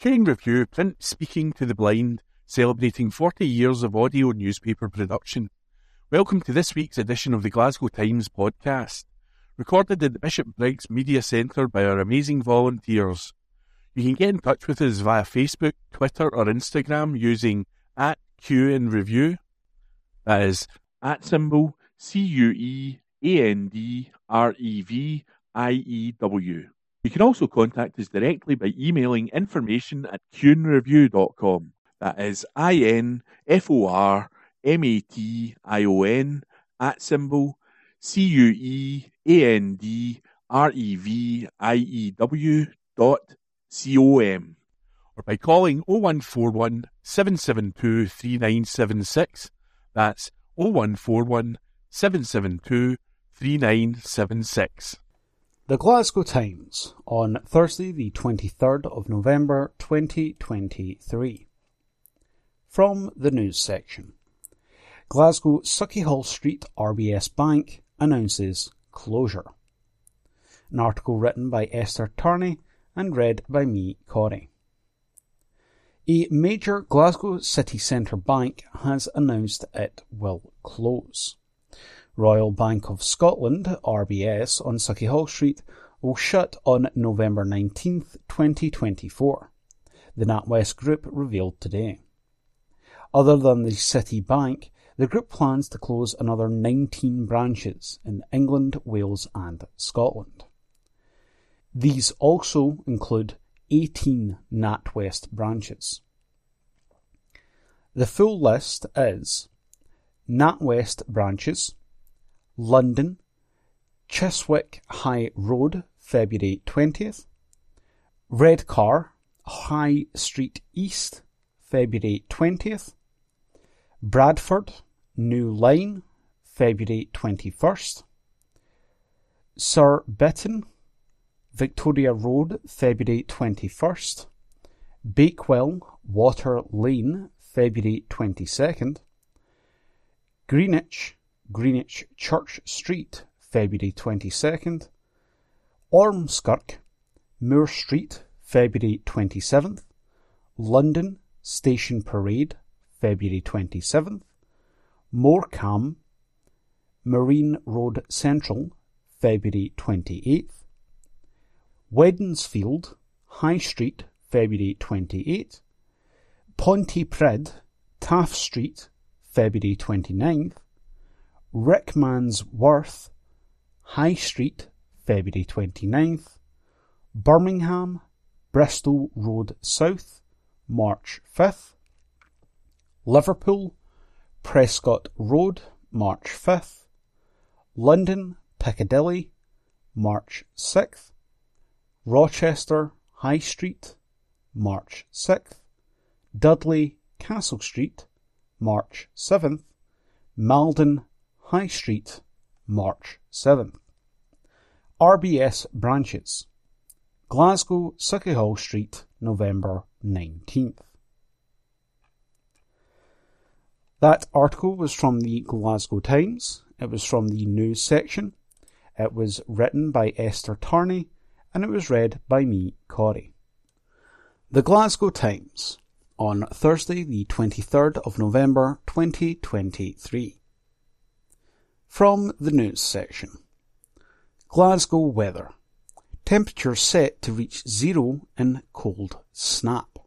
Cue and Review print speaking to the blind, celebrating 40 years of audio newspaper production. Welcome to this week's edition of the Glasgow Times podcast, recorded at the Bishop Briggs Media Centre by our amazing volunteers. You can get in touch with us via Facebook, Twitter, or Instagram using at in Review. That is at symbol C U E A N D R E V I E W. You can also contact us directly by emailing information at cueandreview.com. That is I N F O R M A T I O N at symbol C U E A N D R E V I E W dot C O M. Or by calling 0141 772 3976. That's 0141 772 3976. The Glasgow Times on Thursday, the 23rd of November 2023. From the news section Glasgow Sauchiehall Street RBS Bank announces closure. An article written by Esther Tarney and read by me, Corey. A major Glasgow city centre bank has announced it will close. Royal Bank of Scotland (RBS) on Sauchiehall Street will shut on November 19, 2024, the NatWest Group revealed today. Other than the City Bank, the group plans to close another 19 branches in England, Wales and Scotland. These also include 18 NatWest branches. The full list is NatWest branches London, Chiswick High Road, February 20th. Redcar, High Street East, February 20th. Bradford, New Line, February 21st. Sir Surbiton, Victoria Road, February 21st. Bakewell, Water Lane, February 22nd. Greenwich, Greenwich Church Street, February 22nd. Ormskirk, Moor Street, February 27th. London Station Parade, February 27th. Morecambe, Marine Road Central, February 28th. Wednesfield, High Street, February 28th. Pontypridd, Taff Street, February 29th. Rickmansworth, High Street, February 29th. Birmingham, Bristol Road South, March 5th. Liverpool, Prescot Road, March 5th. London, Piccadilly, March 6th. Rochester, High Street, March 6th. Dudley, Castle Street, March 7th. Malden, High Street, March 7th. RBS branches. Glasgow, Sauchiehall Street, November 19th. That article was from the Glasgow Times. It was from the news section. It was written by Esther Tarney and it was read by me, Corey. The Glasgow Times on Thursday, the 23rd of November 2023. From the news section. Glasgow weather. Temperatures set to reach zero in cold snap.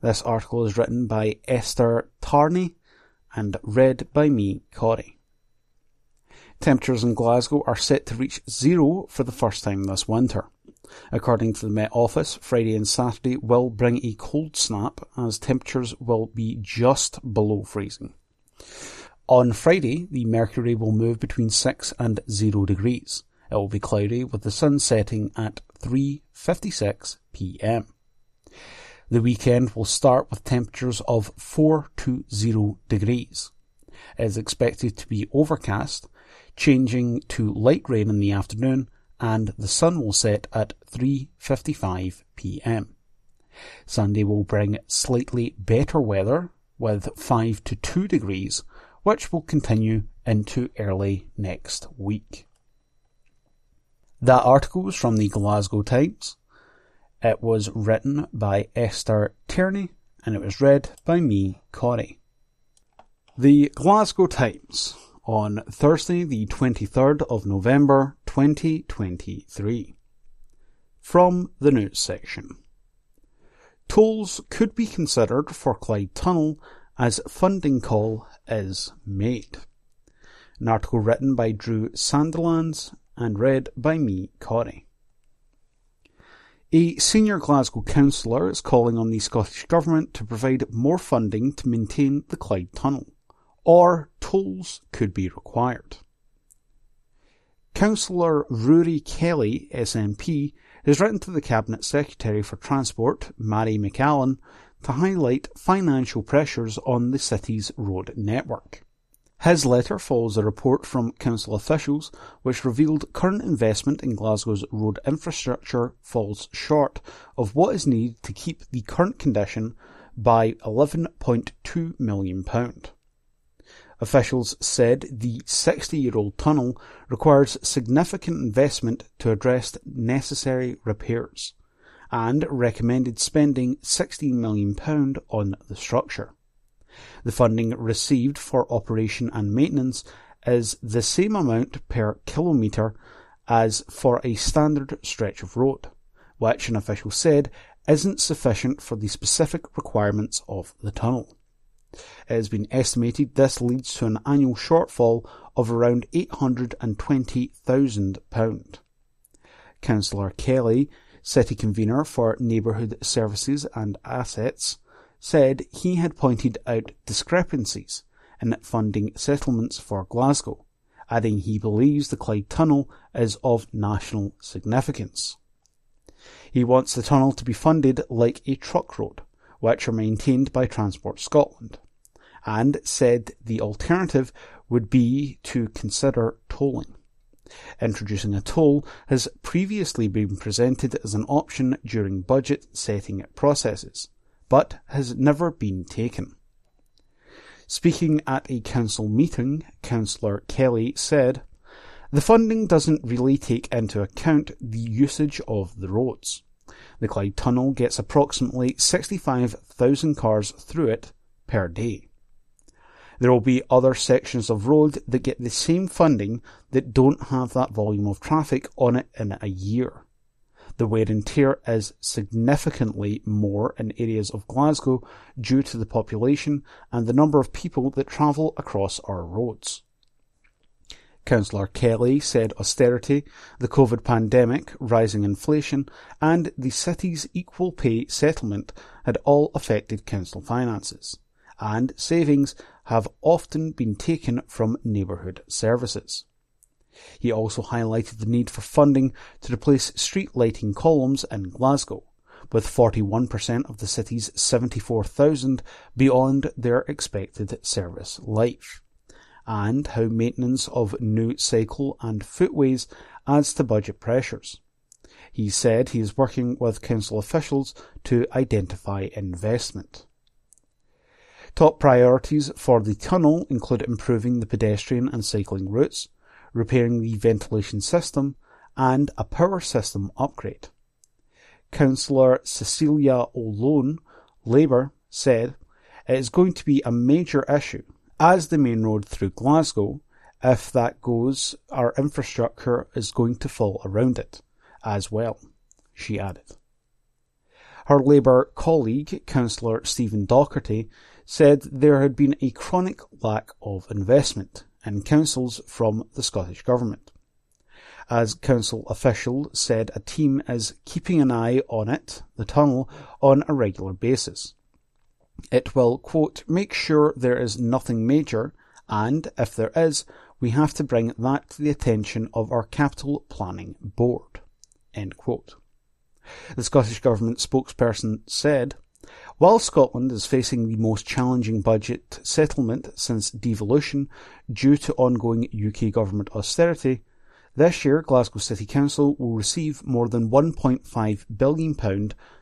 This article is written by Esther Tarney and read by me, Corey. Temperatures in Glasgow are set to reach zero for the first time this winter. According to the Met Office, Friday and Saturday will bring a cold snap as temperatures will be just below freezing. On Friday, the mercury will move between 6 and 0 degrees. It will be cloudy with the sun setting at 3:56 p.m. The weekend will start with temperatures of 4 to 0 degrees. It is expected to be overcast, changing to light rain in the afternoon, and the sun will set at 3:55 p.m. Sunday will bring slightly better weather with 5 to 2 degrees, which will continue into early next week. That article was from the Glasgow Times. It was written by Esther Tierney and it was read by me, Corey. The Glasgow Times on Thursday, the 23rd of November 2023. From the news section. Tolls could be considered for Clyde Tunnel as funding call is made. An article written by Drew Sandilands and read by me, Corey. A senior Glasgow councillor is calling on the Scottish Government to provide more funding to maintain the Clyde Tunnel, or tolls could be required. Councillor Rory Kelly, SNP, has written to the Cabinet Secretary for Transport, Mairi McAllan, to highlight financial pressures on the city's road network. His letter follows a report from council officials which revealed current investment in Glasgow's road infrastructure falls short of what is needed to keep the current condition by £11.2 million. Officials said the 60 year old tunnel requires significant investment to address necessary repairs and recommended spending £16 million on the structure. The funding received for operation and maintenance is the same amount per kilometre as for a standard stretch of road, which an official said isn't sufficient for the specific requirements of the tunnel. It has been estimated this leads to an annual shortfall of around £820,000. Councillor Kelly, city convener for Neighbourhood Services and Assets, said he had pointed out discrepancies in funding settlements for Glasgow, adding he believes the Clyde Tunnel is of national significance. He wants the tunnel to be funded like a trunk road, which are maintained by Transport Scotland, and said the alternative would be to consider tolling. Introducing a toll has previously been presented as an option during budget setting processes, but has never been taken. Speaking at a council meeting, Councillor Kelly said, The funding doesn't really take into account the usage of the roads. The Clyde Tunnel gets approximately 65,000 cars through it per day. There will be other sections of road that get the same funding that don't have that volume of traffic on it in a year. The wear and tear is significantly more in areas of Glasgow due to the population and the number of people that travel across our roads. Councillor Kelly said austerity, the COVID pandemic, rising inflation, and the city's equal pay settlement had all affected council finances, and savings have often been taken from neighbourhood services. He also highlighted the need for funding to replace street lighting columns in Glasgow, with 41% of the city's 74,000 beyond their expected service life, and how maintenance of new cycle and footways adds to budget pressures. He said he is working with council officials to identify investment. Top priorities for the tunnel include improving the pedestrian and cycling routes, repairing the ventilation system, and a power system upgrade. Councillor Cecilia O'Loan, Labour, said it is going to be a major issue as the main road through Glasgow. If that goes, our infrastructure is going to fall around it as well, she added. Her Labour colleague, Councillor Stephen Docherty, said there had been a chronic lack of investment and councils from the Scottish Government. As council official said, a team is keeping an eye on it, the tunnel, on a regular basis. It will, quote, make sure there is nothing major, and if there is, we have to bring that to the attention of our capital planning board. End quote. The Scottish Government spokesperson said, while Scotland is facing the most challenging budget settlement since devolution due to ongoing UK government austerity, this year Glasgow City Council will receive more than £1.5 billion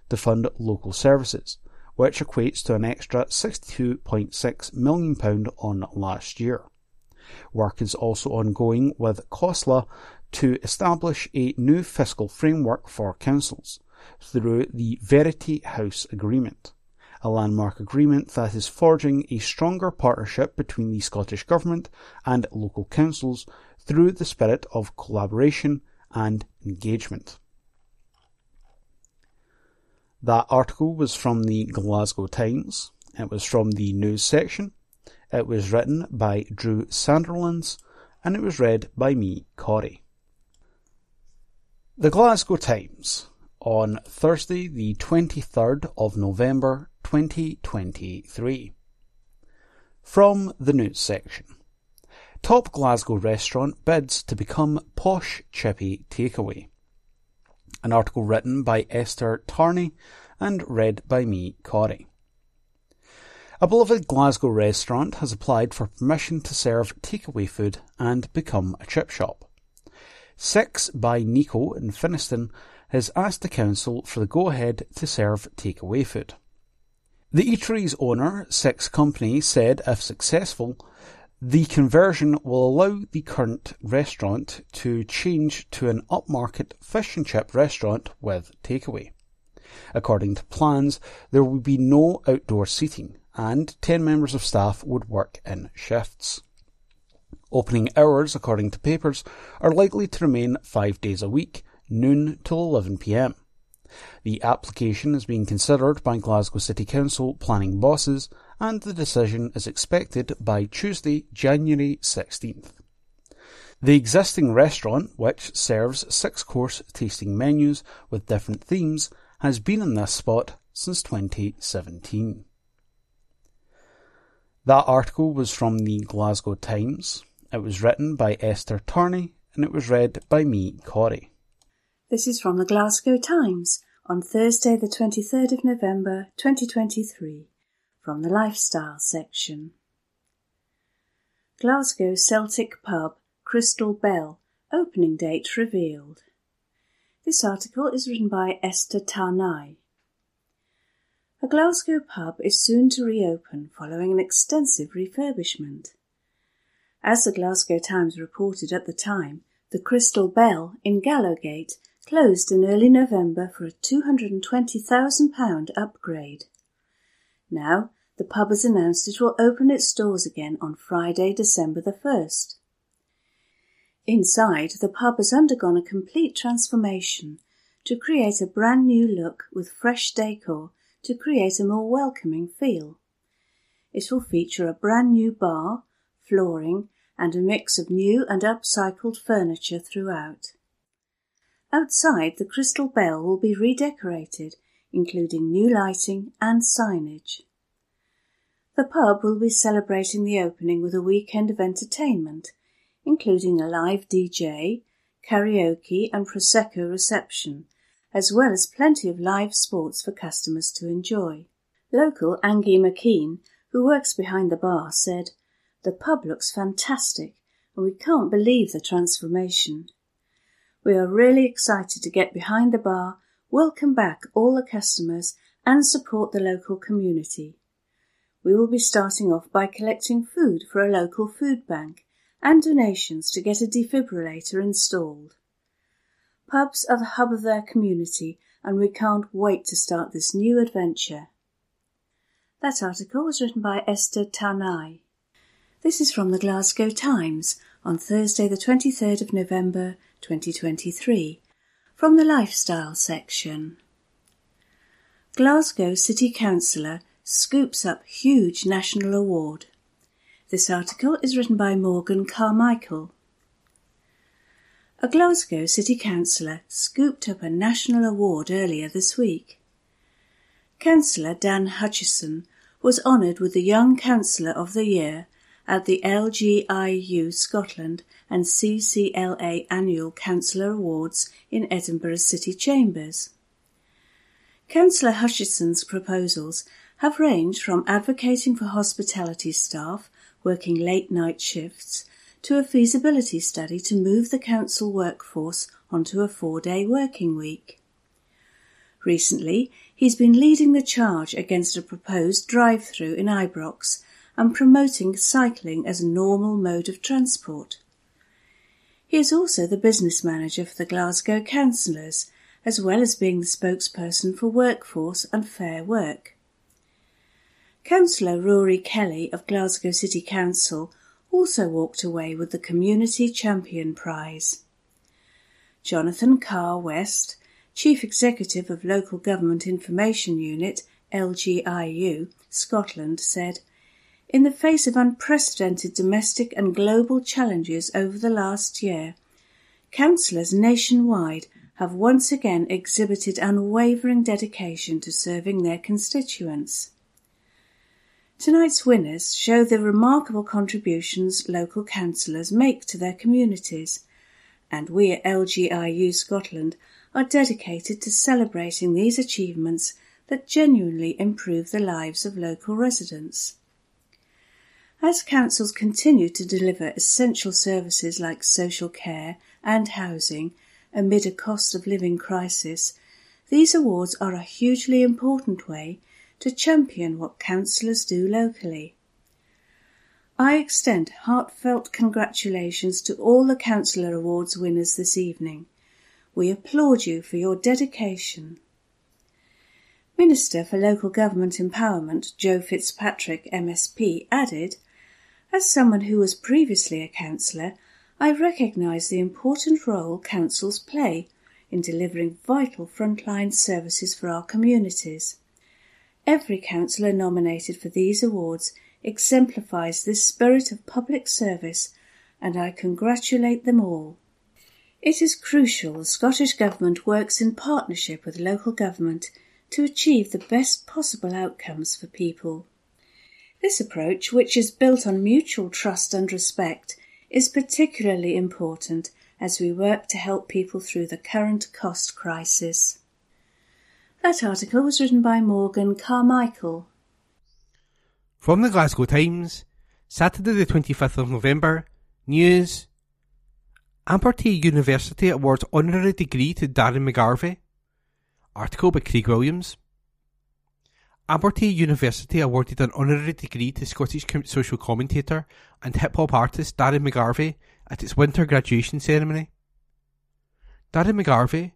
to fund local services, which equates to an extra £62.6 million on last year. Work is also ongoing with COSLA to establish a new fiscal framework for councils, through the Verity House Agreement, a landmark agreement that is forging a stronger partnership between the Scottish Government and local councils through the spirit of collaboration and engagement. That article was from the Glasgow Times. It was from the news section. It was written by Drew Sandilands and it was read by me, Corey. The Glasgow Times on Thursday, the 23rd of November 2023. From the news section. Top Glasgow restaurant bids to become posh chippy takeaway. An article written by Esther Tarney and read by me, Corey. A beloved Glasgow restaurant has applied for permission to serve takeaway food and become a chip shop. Six by Nico in Finnieston has asked the council for the go-ahead to serve takeaway food. The eatery's owner, Six Company, said if successful, the conversion will allow the current restaurant to change to an upmarket fish and chip restaurant with takeaway. According to plans, there will be no outdoor seating, and 10 members of staff would work in shifts. Opening hours, according to papers, are likely to remain five days a week, noon till 11pm. The application is being considered by Glasgow City Council planning bosses and the decision is expected by Tuesday, January 16th. The existing restaurant, which serves six course tasting menus with different themes, has been in this spot since 2017. That article was from the Glasgow Times. It was written by Esther Tarney and it was read by me, Corey. This is from the Glasgow Times on Thursday, the 23rd of November 2023 from the Lifestyle section. Glasgow Celtic pub Crystal Bell opening date revealed. This article is written by Esther Tarnay. A Glasgow pub is soon to reopen following an extensive refurbishment. As the Glasgow Times reported at the time, the Crystal Bell in Gallowgate closed in early November for a £220,000 upgrade. Now, the pub has announced it will open its doors again on Friday, December the 1st. Inside, the pub has undergone a complete transformation to create a brand new look with fresh decor to create a more welcoming feel. It will feature a brand new bar, flooring, and a mix of new and upcycled furniture throughout. Outside, the Crystal Bell will be redecorated, including new lighting and signage. The pub will be celebrating the opening with a weekend of entertainment, including a live DJ, karaoke and Prosecco reception, as well as plenty of live sports for customers to enjoy. Local Angie McKean, who works behind the bar, said, The pub looks fantastic and we can't believe the transformation. We are really excited to get behind the bar, welcome back all the customers and support the local community. We will be starting off by collecting food for a local food bank and donations to get a defibrillator installed. Pubs are the hub of their community and we can't wait to start this new adventure. That article was written by Esther Tanai. This is from the Glasgow Times on Thursday the 23rd of November 2023 from the Lifestyle section. Glasgow City Councillor scoops up huge national award. This article is written by Morgan Carmichael. A Glasgow City Councillor scooped up a national award earlier this week. Councillor Dan Hutchison was honoured with the Young Councillor of the Year at the LGIU Scotland and CCLA Annual Councillor Awards in Edinburgh City Chambers. Councillor Hutchison's proposals have ranged from advocating for hospitality staff working late night shifts to a feasibility study to move the council workforce onto a four day working week. Recently, he's been leading the charge against a proposed drive through in Ibrox and promoting cycling as a normal mode of transport. He is also the business manager for the Glasgow Councillors as well as being the spokesperson for Workforce and Fair Work. Councillor Rory Kelly of Glasgow City Council also walked away with the Community Champion Prize. Jonathan Carr West, Chief Executive of Local Government Information Unit LGIU, Scotland, said, In the face of unprecedented domestic and global challenges over the last year, councillors nationwide have once again exhibited unwavering dedication to serving their constituents. Tonight's winners show the remarkable contributions local councillors make to their communities, and we at LGIU Scotland are dedicated to celebrating these achievements that genuinely improve the lives of local residents. As councils continue to deliver essential services like social care and housing amid a cost of living crisis, these awards are a hugely important way to champion what councillors do locally. I extend heartfelt congratulations to all the Councillor Awards winners this evening. We applaud you for your dedication. Minister for Local Government Empowerment Joe Fitzpatrick MSP added, As someone who was previously a councillor, I recognise the important role councils play in delivering vital frontline services for our communities. Every councillor nominated for these awards exemplifies this spirit of public service, and I congratulate them all. It is crucial the Scottish Government works in partnership with local government to achieve the best possible outcomes for people. This approach, which is built on mutual trust and respect, is particularly important as we work to help people through the current cost crisis. That article was written by Morgan Carmichael. From the Glasgow Times, Saturday the 25th of November, news. Abertay University awards honorary degree to Darren McGarvey. Article by Craig Williams. Abertay University awarded an honorary degree to Scottish social commentator and hip hop artist Darren McGarvey at its winter graduation ceremony. Darren McGarvey,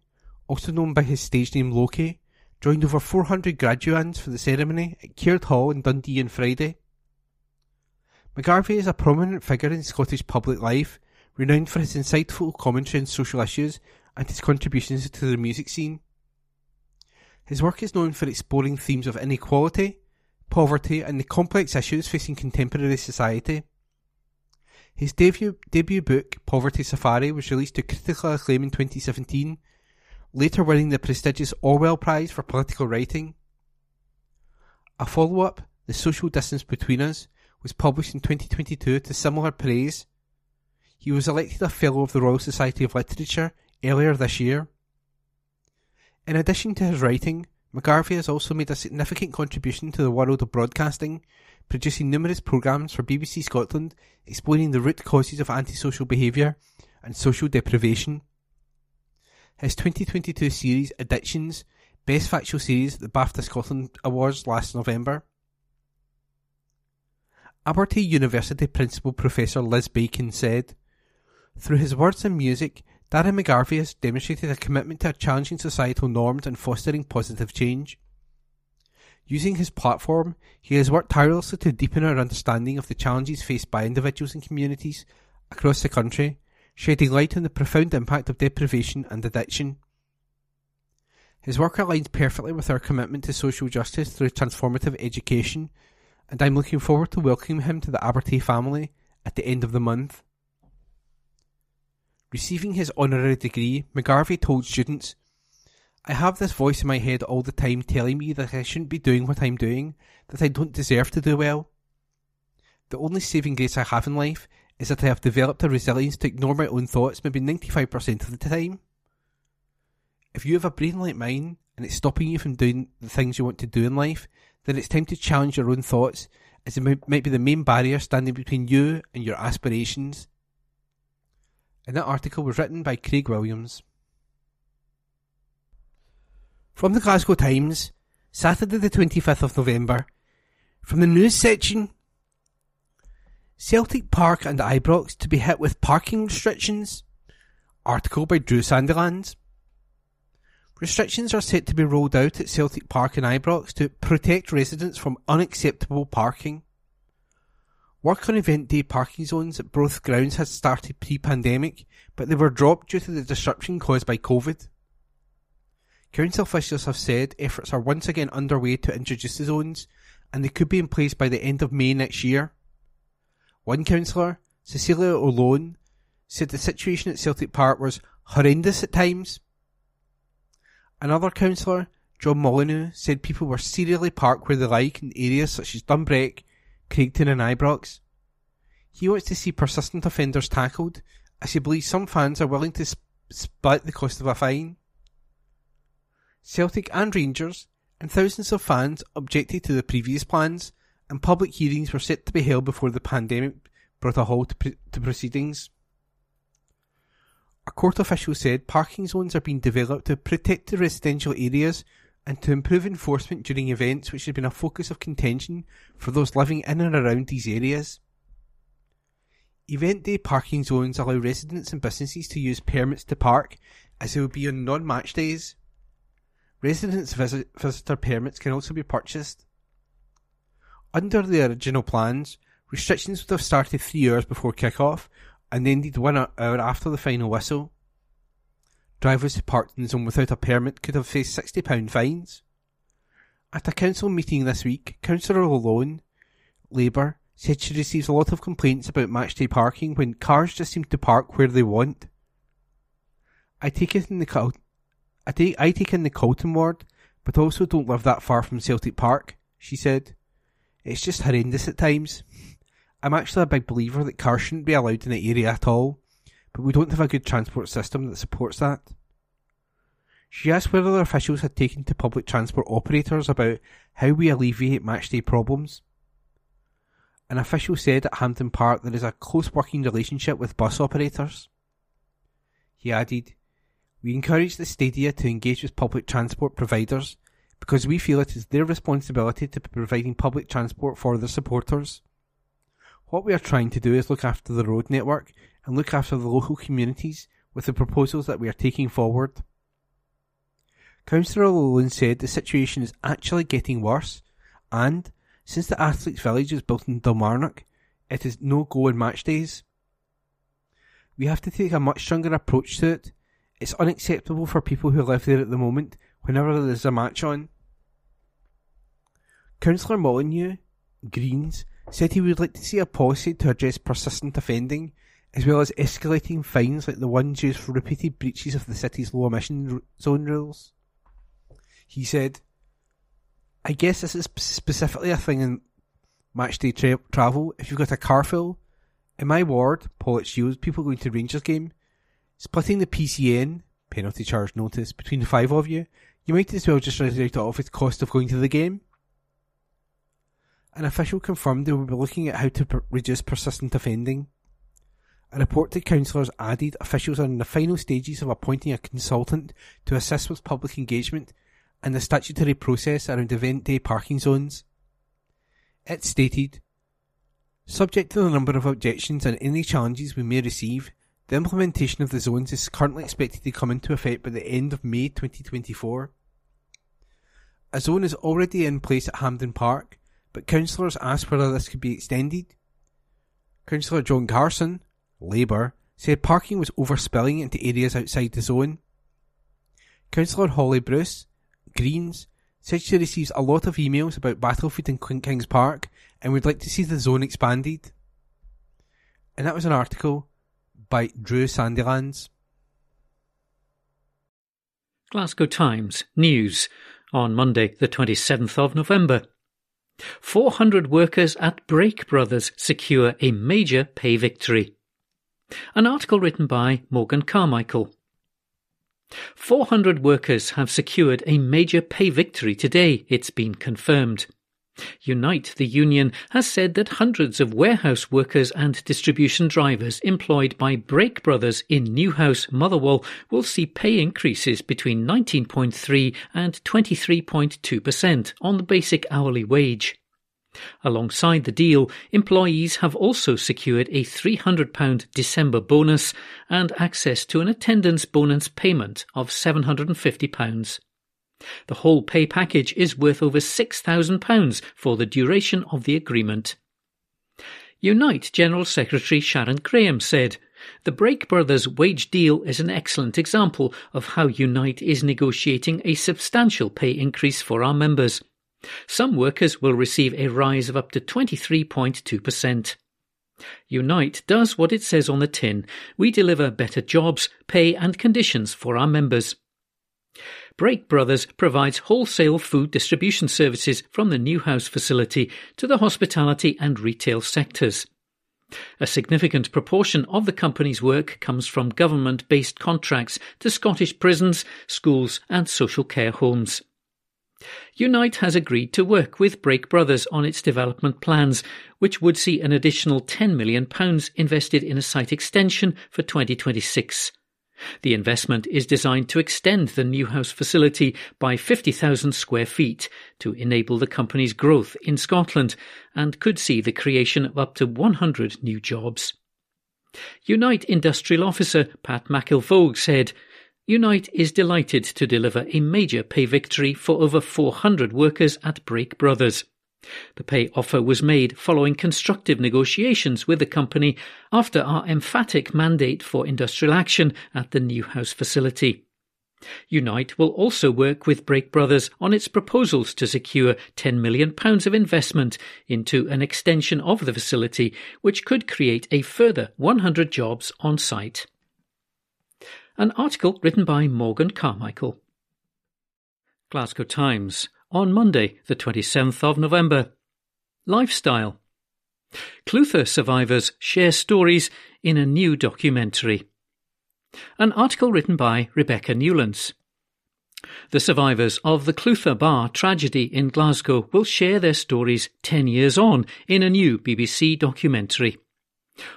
also known by his stage name Loki, joined over 400 graduands for the ceremony at Caird Hall in Dundee on Friday. McGarvey is a prominent figure in Scottish public life, renowned for his insightful commentary on social issues and his contributions to the music scene. His work is known for exploring themes of inequality, poverty, and the complex issues facing contemporary society. His debut, debut book, Poverty Safari, was released to critical acclaim in 2017 later winning the prestigious Orwell Prize for Political Writing. A follow up, The Social Distance Between Us, was published in 2022 to similar praise. He was elected a Fellow of the Royal Society of Literature earlier this year. In addition to his writing, McGarvey has also made a significant contribution to the world of broadcasting, producing numerous programmes for BBC Scotland explaining the root causes of antisocial behaviour and social deprivation. His 2022 series Addictions, Best Factual Series at the BAFTA Scotland Awards last November. Abertay University Principal Professor Liz Bacon said, Through his words and music, Darren McGarvey has demonstrated a commitment to challenging societal norms and fostering positive change. Using his platform, he has worked tirelessly to deepen our understanding of the challenges faced by individuals and communities across the country shedding light on the profound impact of deprivation and addiction. His work aligns perfectly with our commitment to social justice through transformative education, and I'm looking forward to welcoming him to the Abertay family at the end of the month. Receiving his honorary degree, McGarvey told students, I have this voice in my head all the time telling me that I shouldn't be doing what I'm doing, that I don't deserve to do well. The only saving grace I have in life is that I have developed a resilience to ignore my own thoughts maybe 95% of the time. If you have a brain like mine and it's stopping you from doing the things you want to do in life, then it's time to challenge your own thoughts as it might be the main barrier standing between you and your aspirations. And that article was written by Craig Williams. From the Glasgow Times, Saturday the 25th of November. From the news section, Celtic Park and Ibrox to be hit with parking restrictions. Article by Drew Sandilands. Restrictions are set to be rolled out at Celtic Park and Ibrox to protect residents from unacceptable parking. Work on event day parking zones at both grounds had started pre-pandemic, but they were dropped due to the disruption caused by COVID. Council officials have said efforts are once again underway to introduce the zones, and they could be in place by the end of May next year. One councillor, Cecilia O'Loan, said the situation at Celtic Park was horrendous at times. Another councillor, John Molyneux, said people were serially parked where they like in areas such as Dumbreck, Craigton and Ibrox. He wants to see persistent offenders tackled, as he believes some fans are willing to sp- split the cost of a fine. Celtic and Rangers and thousands of fans objected to the previous plans, and public hearings were set to be held before the pandemic brought a halt to, to proceedings. A court official said parking zones are being developed to protect the residential areas and to improve enforcement during events which has been a focus of contention for those living in and around these areas. Event day parking zones allow residents and businesses to use permits to park as they will be on non-match days. Residents' visit, visitor permits can also be purchased. Under the original plans, restrictions would have started three hours before kick-off and ended one hour after the final whistle. Drivers who parked in the zone without a permit could have faced £60 fines. At a council meeting this week, Councillor O'Loan, Labour, said she receives a lot of complaints about matchday parking when cars just seem to park where they want. I take it in the Cal- I take I take in the Calton ward, but also don't live that far from Celtic Park, she said. It's just horrendous at times. I'm actually a big believer that cars shouldn't be allowed in the area at all, but we don't have a good transport system that supports that. She asked whether officials had taken to public transport operators about how we alleviate matchday problems. An official said at Hampden Park there is a close working relationship with bus operators. He added, We encourage the stadia to engage with public transport providers because we feel it is their responsibility to be providing public transport for their supporters. What we are trying to do is look after the road network and look after the local communities with the proposals that we are taking forward. Councillor O'Loan said the situation is actually getting worse and, since the Athletes Village is built in Dalmarnock, it is no go on match days. We have to take a much stronger approach to it. It's unacceptable for people who live there at the moment whenever there's a match on. Councillor Molyneux, Greens, said he would like to see a policy to address persistent offending, as well as escalating fines like the ones used for repeated breaches of the city's low emission zone rules. He said, I guess this is specifically a thing in matchday tra- travel. If you've got a car full, in my ward, Pollokshields, people going to Rangers game, splitting the PCN, penalty charge notice, between the five of you, you might as well just write it off as cost of going to the game. An official confirmed they will be looking at how to reduce persistent offending. A report to councillors added officials are in the final stages of appointing a consultant to assist with public engagement and the statutory process around event day parking zones. It stated, Subject to the number of objections and any challenges we may receive, the implementation of the zones is currently expected to come into effect by the end of May 2024. A zone is already in place at Hampden Park, but councillors asked whether this could be extended. Councillor John Carson, Labour, said parking was overspilling into areas outside the zone. Councillor Holly Bruce, Greens, said she receives a lot of emails about Battlefield in Kings Park and would like to see the zone expanded. And that was an article by Drew Sandilands. Glasgow Times News on Monday, the 27th of November. 400 workers at Brake Brothers secure a major pay victory. An article written by Morgan Carmichael. 400 workers have secured a major pay victory today, it's been confirmed. Unite, the union, has said that hundreds of warehouse workers and distribution drivers employed by Brake Brothers in Newhouse, Motherwell will see pay increases between 19.3 and 23.2% on the basic hourly wage. Alongside the deal, employees have also secured a £300 December bonus and access to an attendance bonus payment of £750. The whole pay package is worth over £6,000 for the duration of the agreement. Unite General Secretary Sharon Graham said, The Brake Brothers wage deal is an excellent example of how Unite is negotiating a substantial pay increase for our members. Some workers will receive a rise of up to 23.2%. Unite does what it says on the tin. We deliver better jobs, pay and conditions for our members. Brake Brothers provides wholesale food distribution services from the Newhouse facility to the hospitality and retail sectors. A significant proportion of the company's work comes from government based contracts to Scottish prisons, schools, and social care homes. Unite has agreed to work with Brake Brothers on its development plans, which would see an additional £10 million invested in a site extension for 2026. The investment is designed to extend the Newhouse facility by 50,000 square feet to enable the company's growth in Scotland and could see the creation of up to 100 new jobs. Unite Industrial Officer Pat McIlvogue said, Unite is delighted to deliver a major pay victory for over 400 workers at Brake Brothers. The pay offer was made following constructive negotiations with the company after our emphatic mandate for industrial action at the Newhouse facility. Unite will also work with Brake Brothers on its proposals to secure £10 million of investment into an extension of the facility, which could create a further 100 jobs on site. An article written by Morgan Carmichael. Glasgow Times on Monday, the 27th of November. Lifestyle. Clutha survivors share stories in a new documentary. An article written by Rebecca Newlands. The survivors of the Clutha Bar tragedy in Glasgow will share their stories 10 years on in a new BBC documentary.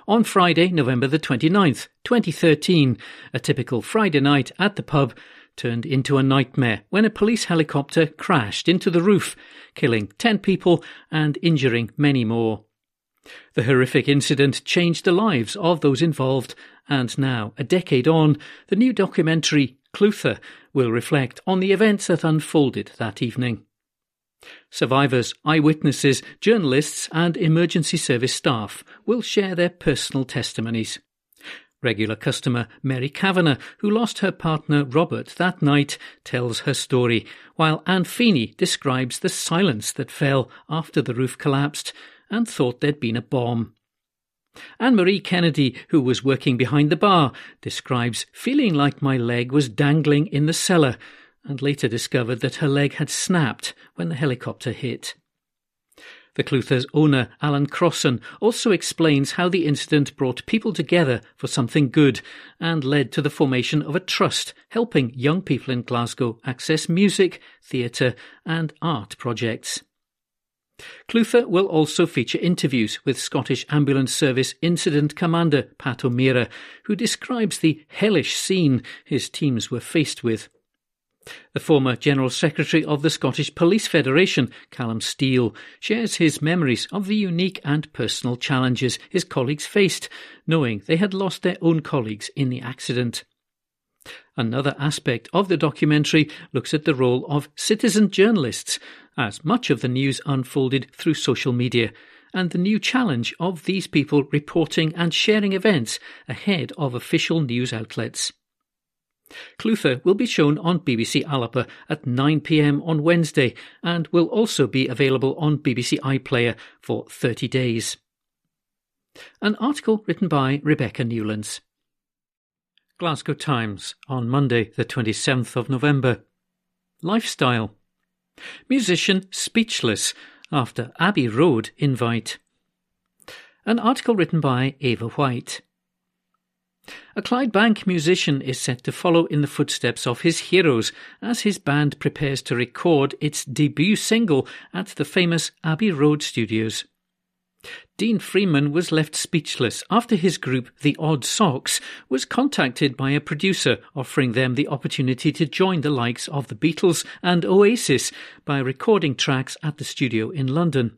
On Friday, November the 29th, 2013, a typical Friday night at the pub turned into a nightmare when a police helicopter crashed into the roof, killing 10 people and injuring many more. The horrific incident changed the lives of those involved, and now, a decade on, the new documentary Clutha will reflect on the events that unfolded that evening. Survivors, eyewitnesses, journalists, and emergency service staff will share their personal testimonies. Regular customer Mary Kavanagh, who lost her partner Robert that night, tells her story, while Anne Feeney describes the silence that fell after the roof collapsed and thought there'd been a bomb. Anne Marie Kennedy, who was working behind the bar, describes feeling like my leg was dangling in the cellar and later discovered that her leg had snapped when the helicopter hit. The Clutha's owner, Alan Crossan, also explains how the incident brought people together for something good and led to the formation of a trust helping young people in Glasgow access music, theatre, and art projects. Clutha will also feature interviews with Scottish Ambulance Service Incident Commander Pat O'Meara, who describes the hellish scene his teams were faced with. The former General Secretary of the Scottish Police Federation, Calum Steele, shares his memories of the unique and personal challenges his colleagues faced, knowing they had lost their own colleagues in the accident. Another aspect of the documentary looks at the role of citizen journalists, as much of the news unfolded through social media, and the new challenge of these people reporting and sharing events ahead of official news outlets. Clutha will be shown on BBC Alba at 9pm on Wednesday and will also be available on BBC iPlayer for 30 days. An article written by Rebecca Newlands. Glasgow Times on Monday, the 27th of November. Lifestyle. Musician speechless after Abbey Road invite. An article written by Ava White. A Clydebank musician is set to follow in the footsteps of his heroes as his band prepares to record its debut single at the famous Abbey Road studios. Dean Freeman was left speechless after his group, The Odd Socks, was contacted by a producer offering them the opportunity to join the likes of the Beatles and Oasis by recording tracks at the studio in London.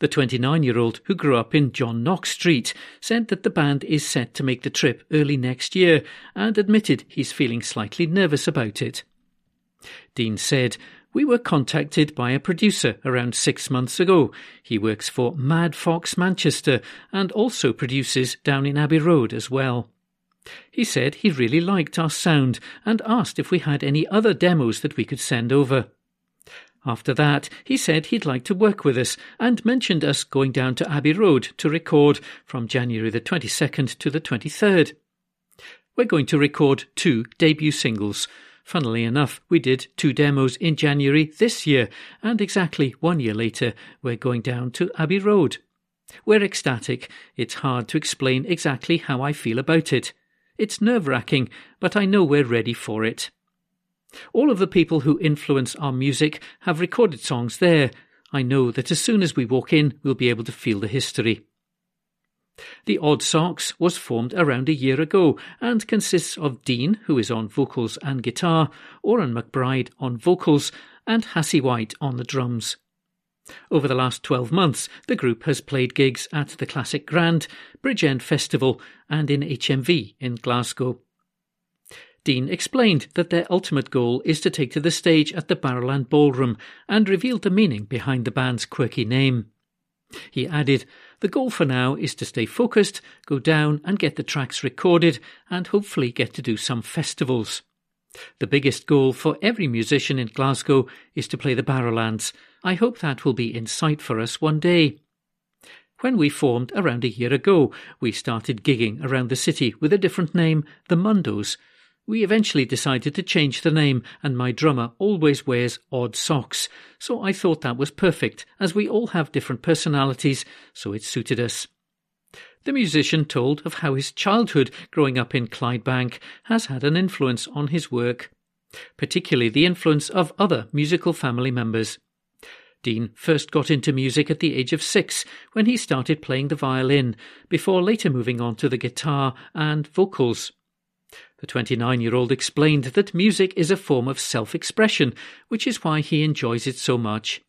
The 29 year old, who grew up in John Knox Street, said that the band is set to make the trip early next year and admitted he's feeling slightly nervous about it. Dean said, We were contacted by a producer around six months ago. He works for Mad Fox Manchester and also produces down in Abbey Road as well. He said he really liked our sound and asked if we had any other demos that we could send over. After that, he said he'd like to work with us and mentioned us going down to Abbey Road to record from January the 22nd to the 23rd. We're going to record two debut singles. Funnily enough, we did two demos in January this year, and exactly one year later, we're going down to Abbey Road. We're ecstatic. It's hard to explain exactly how I feel about it. It's nerve wracking, but I know we're ready for it. All of the people who influence our music have recorded songs there. I know that as soon as we walk in, we'll be able to feel the history. The Odd Socks was formed around a year ago and consists of Dean, who is on vocals and guitar, Oran McBride on vocals, and Hassie White on the drums. Over the last 12 months, the group has played gigs at the Classic Grand, Bridge End Festival, and in HMV in Glasgow. Dean explained that their ultimate goal is to take to the stage at the Barrowland Ballroom and revealed the meaning behind the band's quirky name. He added, The goal for now is to stay focused, go down and get the tracks recorded, and hopefully get to do some festivals. The biggest goal for every musician in Glasgow is to play the Barrowlands. I hope that will be in sight for us one day. When we formed around a year ago, we started gigging around the city with a different name, the Mundos, we eventually decided to change the name, and my drummer always wears odd socks, so I thought that was perfect, as we all have different personalities, so it suited us. The musician told of how his childhood growing up in Clydebank has had an influence on his work, particularly the influence of other musical family members. Dean first got into music at the age of six when he started playing the violin, before later moving on to the guitar and vocals. The 29 year old explained that music is a form of self expression, which is why he enjoys it so much.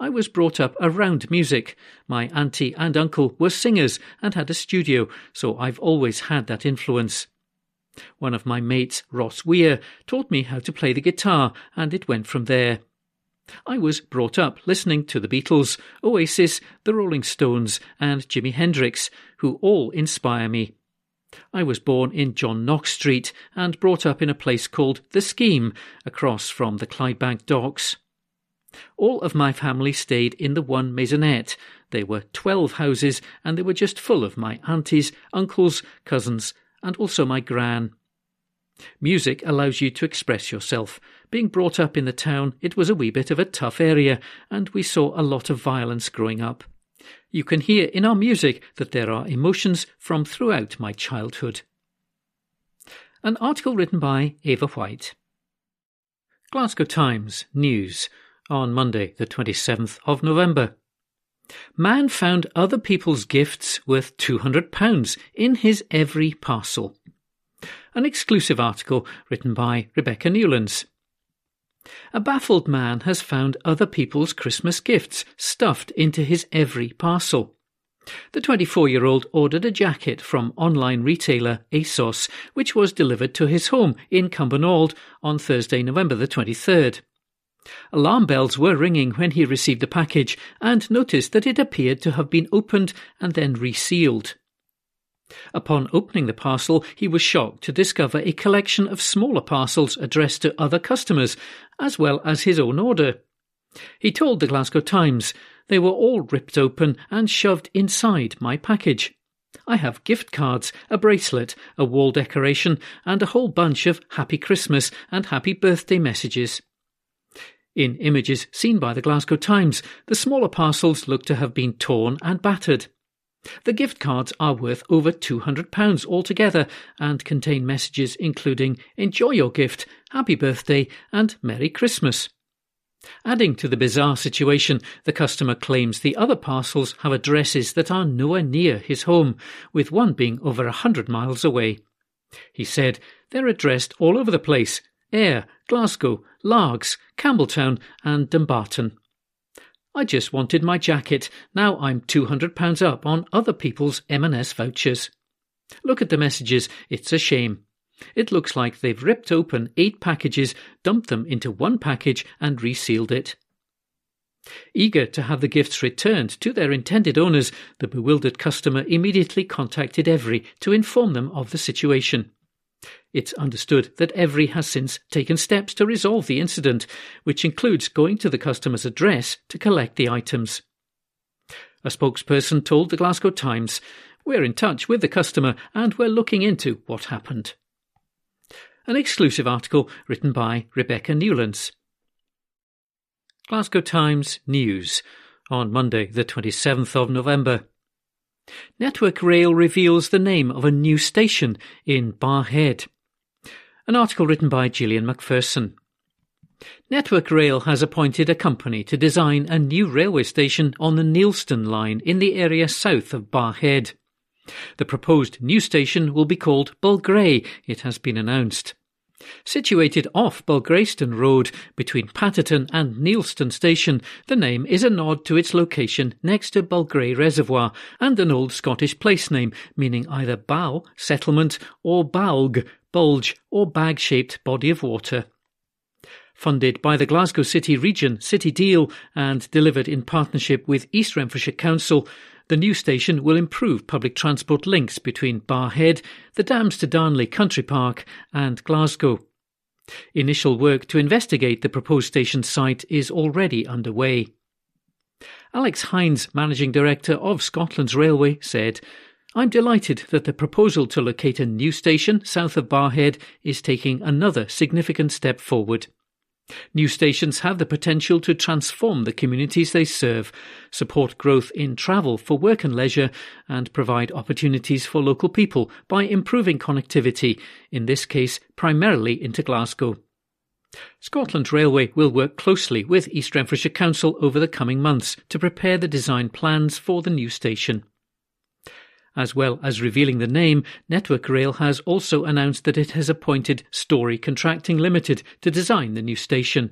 I was brought up around music. My auntie and uncle were singers and had a studio, so I've always had that influence. One of my mates, Ross Weir, taught me how to play the guitar, and it went from there. I was brought up listening to the Beatles, Oasis, the Rolling Stones, and Jimi Hendrix, who all inspire me. I was born in John Knox Street and brought up in a place called The Scheme, across from the Clydebank docks. All of my family stayed in the one maisonette. There were twelve houses, and they were just full of my aunties, uncles, cousins, and also my gran. Music allows you to express yourself. Being brought up in the town, it was a wee bit of a tough area, and we saw a lot of violence growing up. You can hear in our music that there are emotions from throughout my childhood. An article written by Ava White. Glasgow Times News on Monday, the 27th of November. Man found other people's gifts worth £200 in his Evri parcel. An exclusive article written by Rebecca Newlands. A baffled man has found other people's Christmas gifts stuffed into his Evri parcel. The 24 year old ordered a jacket from online retailer ASOS, which was delivered to his home in Cumbernauld on Thursday, November the 23rd. Alarm bells were ringing when he received the package and noticed that it appeared to have been opened and then resealed. Upon opening the parcel, he was shocked to discover a collection of smaller parcels addressed to other customers, as well as his own order. He told the Glasgow Times they were all ripped open and shoved inside my package. I have gift cards, a bracelet, a wall decoration, and a whole bunch of Happy Christmas and Happy Birthday messages. In images seen by the Glasgow Times, the smaller parcels look to have been torn and battered. The gift cards are worth over £200 altogether and contain messages including Enjoy your gift, Happy Birthday, and Merry Christmas. Adding to the bizarre situation, the customer claims the other parcels have addresses that are nowhere near his home, with one being over a hundred miles away. He said they're addressed all over the place Ayr, Glasgow, Largs, Campbeltown, and Dumbarton. I just wanted my jacket. Now I'm £200 up on other people's M&S vouchers. Look at the messages. It's a shame. It looks like they've ripped open eight packages, dumped them into one package, and resealed it. Eager to have the gifts returned to their intended owners, the bewildered customer immediately contacted Evri to inform them of the situation. It's understood that Evri has since taken steps to resolve the incident, which includes going to the customer's address to collect the items. A spokesperson told the Glasgow Times, We're in touch with the customer and we're looking into what happened. An exclusive article written by Rebecca Newlands. Glasgow Times News on Monday, the 27th of November. Network Rail reveals the name of a new station in Barrhead. An article written by Gillian McPherson. Network Rail has appointed a company to design a new railway station on the Neilston line in the area south of Barrhead. The proposed new station will be called Balgray, it has been announced. Situated off Balgraystone Road between Patterton and Neilston Station, the name is a nod to its location next to Balgray Reservoir and an old Scottish place name meaning either bow, settlement, or balg, bulge, or bag shaped body of water. Funded by the Glasgow City Region City Deal and delivered in partnership with East Renfrewshire Council, the new station will improve public transport links between Barrhead, the Dams to Darnley Country Park, and Glasgow. Initial work to investigate the proposed station site is already underway. Alex Hynes, Managing Director of Scotland's Railway, said, I'm delighted that the proposal to locate a new station south of Barrhead is taking another significant step forward. New stations have the potential to transform the communities they serve, support growth in travel for work and leisure, and provide opportunities for local people by improving connectivity, in this case primarily into Glasgow. Scotland Railway will work closely with East Renfrewshire Council over the coming months to prepare the design plans for the new station. As well as revealing the name, Network Rail has also announced that it has appointed Story Contracting Limited to design the new station.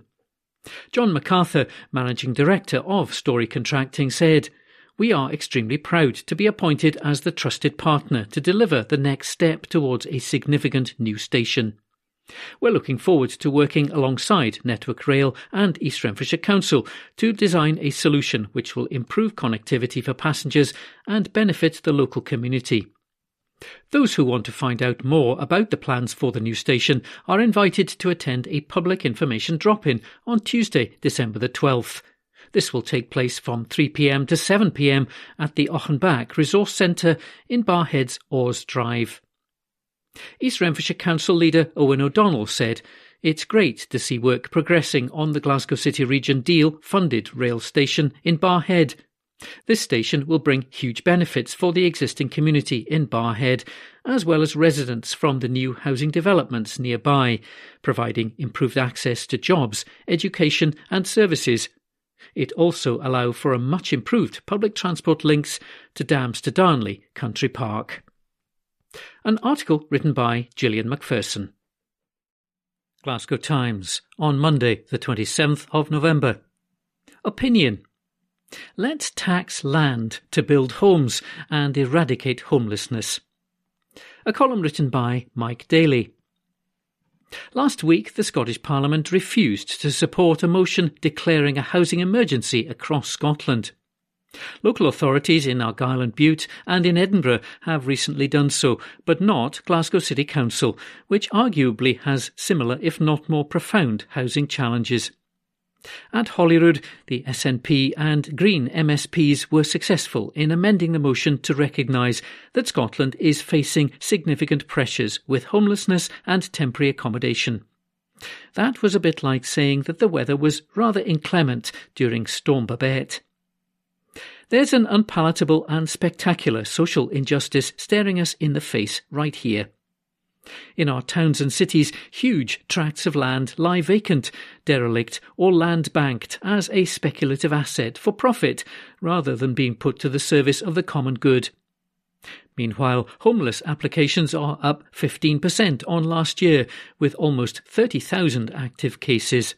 John MacArthur, Managing Director of Story Contracting, said, We are extremely proud to be appointed as the trusted partner to deliver the next step towards a significant new station. We're looking forward to working alongside Network Rail and East Renfrewshire Council to design a solution which will improve connectivity for passengers and benefit the local community. Those who want to find out more about the plans for the new station are invited to attend a public information drop-in on Tuesday, December the 12th. This will take place from 3pm to 7pm at the Auchenback Resource Centre in Barrhead's Aurs Drive. East Renfrewshire Council leader Owen O'Donnell said, It's great to see work progressing on the Glasgow City Region Deal funded rail station in Barrhead. This station will bring huge benefits for the existing community in Barrhead, as well as residents from the new housing developments nearby, providing improved access to jobs, education and services. It also allow for a much improved public transport links to Dams to Darnley Country Park. An article written by Gillian McPherson. Glasgow Times on Monday, the 27th of November. Opinion. Let's tax land to build homes and eradicate homelessness. A column written by Mike Daly. Last week, the Scottish Parliament refused to support a motion declaring a housing emergency across Scotland. Local authorities in Argyll and Bute and in Edinburgh have recently done so, but not Glasgow City Council, which arguably has similar, if not more profound, housing challenges. At Holyrood, the SNP and Green MSPs were successful in amending the motion to recognise that Scotland is facing significant pressures with homelessness and temporary accommodation. That was a bit like saying that the weather was rather inclement during Storm Babet. There's an unpalatable and spectacular social injustice staring us in the face right here. In our towns and cities, huge tracts of land lie vacant, derelict, or land banked as a speculative asset for profit rather than being put to the service of the common good. Meanwhile, homeless applications are up 15% on last year, with almost 30,000 active cases.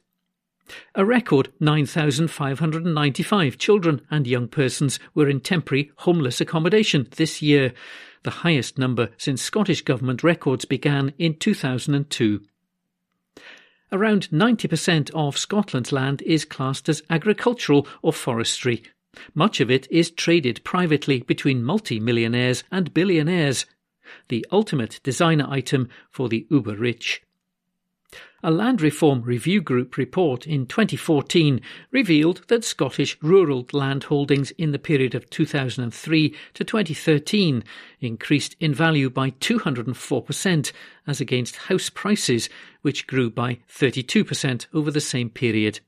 A record 9,595 children and young persons were in temporary homeless accommodation this year, the highest number since Scottish Government records began in 2002. Around 90% of Scotland's land is classed as agricultural or forestry. Much of it is traded privately between multi-millionaires and billionaires, the ultimate designer item for the uber rich. A Land Reform Review Group report in 2014 revealed that Scottish rural land holdings in the period of 2003 to 2013 increased in value by 204% as against house prices, which grew by 32% over the same period.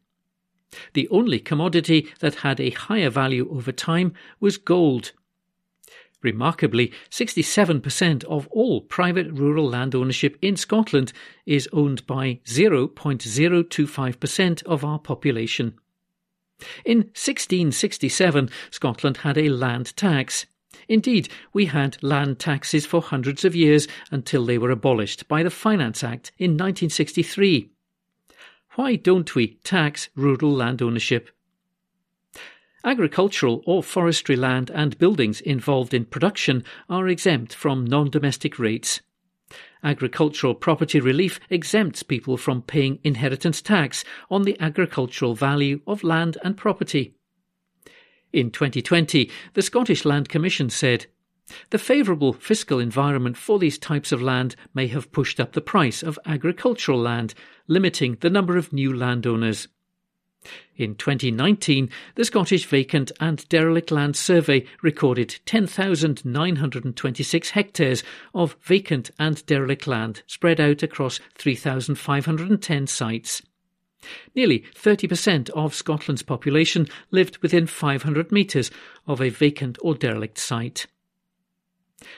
The only commodity that had a higher value over time was gold, Remarkably, 67% of all private rural land ownership in Scotland is owned by 0.025% of our population. In 1667, Scotland had a land tax. Indeed, we had land taxes for hundreds of years until they were abolished by the Finance Act in 1963. Why don't we tax rural land ownership? Agricultural or forestry land and buildings involved in production are exempt from non-domestic rates. Agricultural property relief exempts people from paying inheritance tax on the agricultural value of land and property. In 2020, the Scottish Land Commission said, the favourable fiscal environment for these types of land may have pushed up the price of agricultural land, limiting the number of new landowners. In 2019, the Scottish Vacant and Derelict Land Survey recorded 10,926 hectares of vacant and derelict land spread out across 3,510 sites. Nearly 30% of Scotland's population lived within 500 metres of a vacant or derelict site.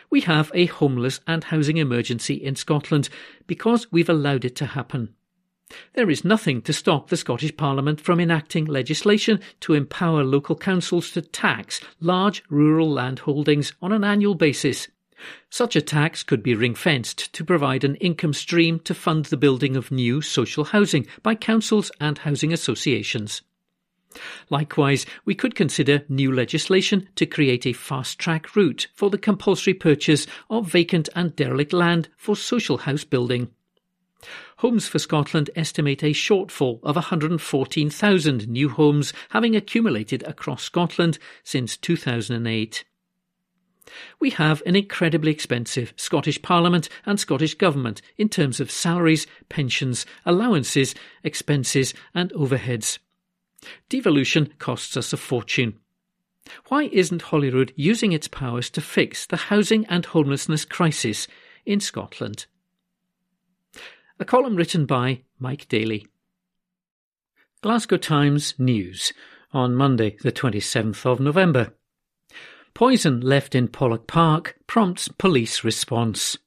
We have a homeless and housing emergency in Scotland because we've allowed it to happen. There is nothing to stop the Scottish Parliament from enacting legislation to empower local councils to tax large rural land holdings on an annual basis. Such a tax could be ring fenced to provide an income stream to fund the building of new social housing by councils and housing associations. Likewise, we could consider new legislation to create a fast track route for the compulsory purchase of vacant and derelict land for social house building. Homes for Scotland estimate a shortfall of 114,000 new homes having accumulated across Scotland since 2008. We have an incredibly expensive Scottish Parliament and Scottish Government in terms of salaries, pensions, allowances, expenses, and overheads. Devolution costs us a fortune. Why isn't Holyrood using its powers to fix the housing and homelessness crisis in Scotland? A column written by Mike Daly. Glasgow Times News on Monday, the 27th of November. Poison left in Pollok Park prompts police response.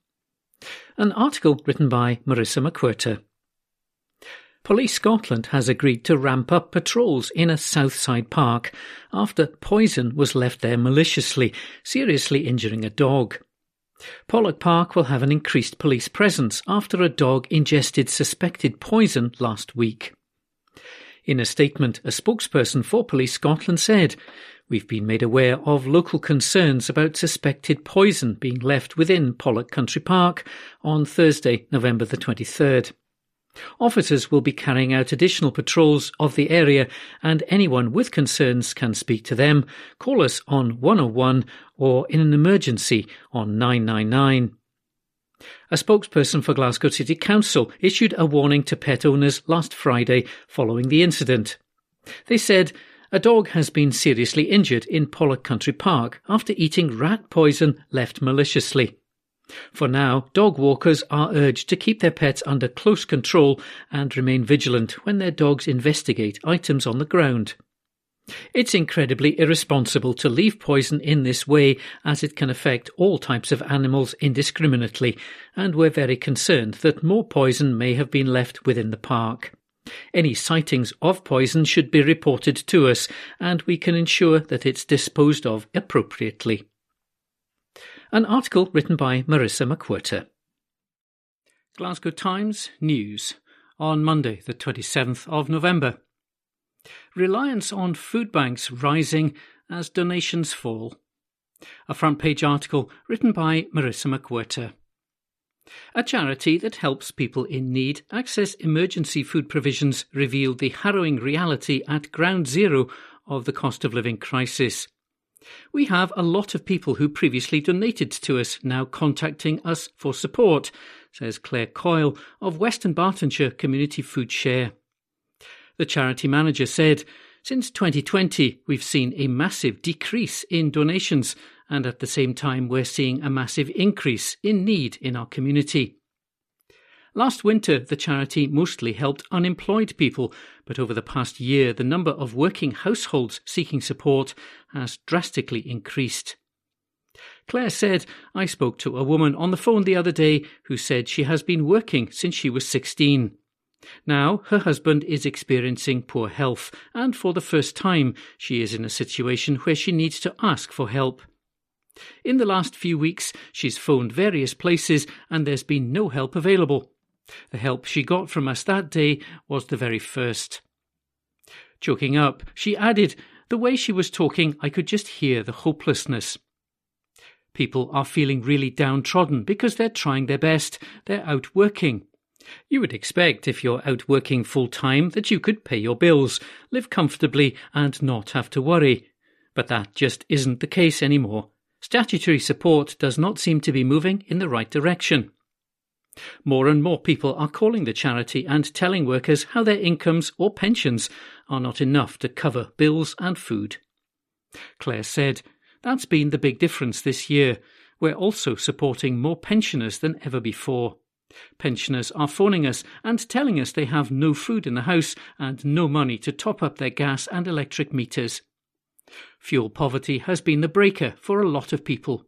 An article written by Marissa McWhirter. Police Scotland has agreed to ramp up patrols in a Southside park after poison was left there maliciously, seriously injuring a dog. Pollok Park will have an increased police presence after a dog ingested suspected poison last week. In a statement, a spokesperson for Police Scotland said, We've been made aware of local concerns about suspected poison being left within Pollok Country Park on Thursday, November the 23rd. Officers will be carrying out additional patrols of the area, and anyone with concerns can speak to them. Call us on 101 or in an emergency on 999. A spokesperson for Glasgow City Council issued a warning to pet owners last Friday following the incident. They said, a dog has been seriously injured in Pollok Country Park after eating rat poison left maliciously. For now, dog walkers are urged to keep their pets under close control and remain vigilant when their dogs investigate items on the ground. It's incredibly irresponsible to leave poison in this way as it can affect all types of animals indiscriminately, and we're very concerned that more poison may have been left within the park. Any sightings of poison should be reported to us, and we can ensure that it's disposed of appropriately. An article written by Marissa McWhirter. Glasgow Times News on Monday, the 27th of November. reliance on food banks rising as donations fall. A front page article written by Marissa McWhirter. A charity that helps people in need access emergency food provisions revealed the harrowing reality at ground zero of the cost of living crisis. We have a lot of people who previously donated to us now contacting us for support, says Claire Coyle of West Dunbartonshire Community Food Share. The charity manager said, Since 2020, we've seen a massive decrease in donations, and at the same time, we're seeing a massive increase in need in our community. Last winter, the charity mostly helped unemployed people, but over the past year, the number of working households seeking support has drastically increased. Claire said, I spoke to a woman on the phone the other day who said she has been working since she was 16. Now her husband is experiencing poor health, and for the first time she is in a situation where she needs to ask for help. In the last few weeks, she's phoned various places and there's been no help available. The help she got from us that day was the very first. Choking up, she added, The way she was talking, I could just hear the hopelessness. People are feeling really downtrodden because they're trying their best, they're out working. You would expect, if you're out working full time, that you could pay your bills, live comfortably, and not have to worry. But that just isn't the case anymore. Statutory support does not seem to be moving in the right direction. More and more people are calling the charity and telling workers how their incomes or pensions are not enough to cover bills and food. Claire said, That's been the big difference this year. We're also supporting more pensioners than ever before. Pensioners are phoning us and telling us they have no food in the house and no money to top up their gas and electric meters. Fuel poverty has been the breaker for a lot of people.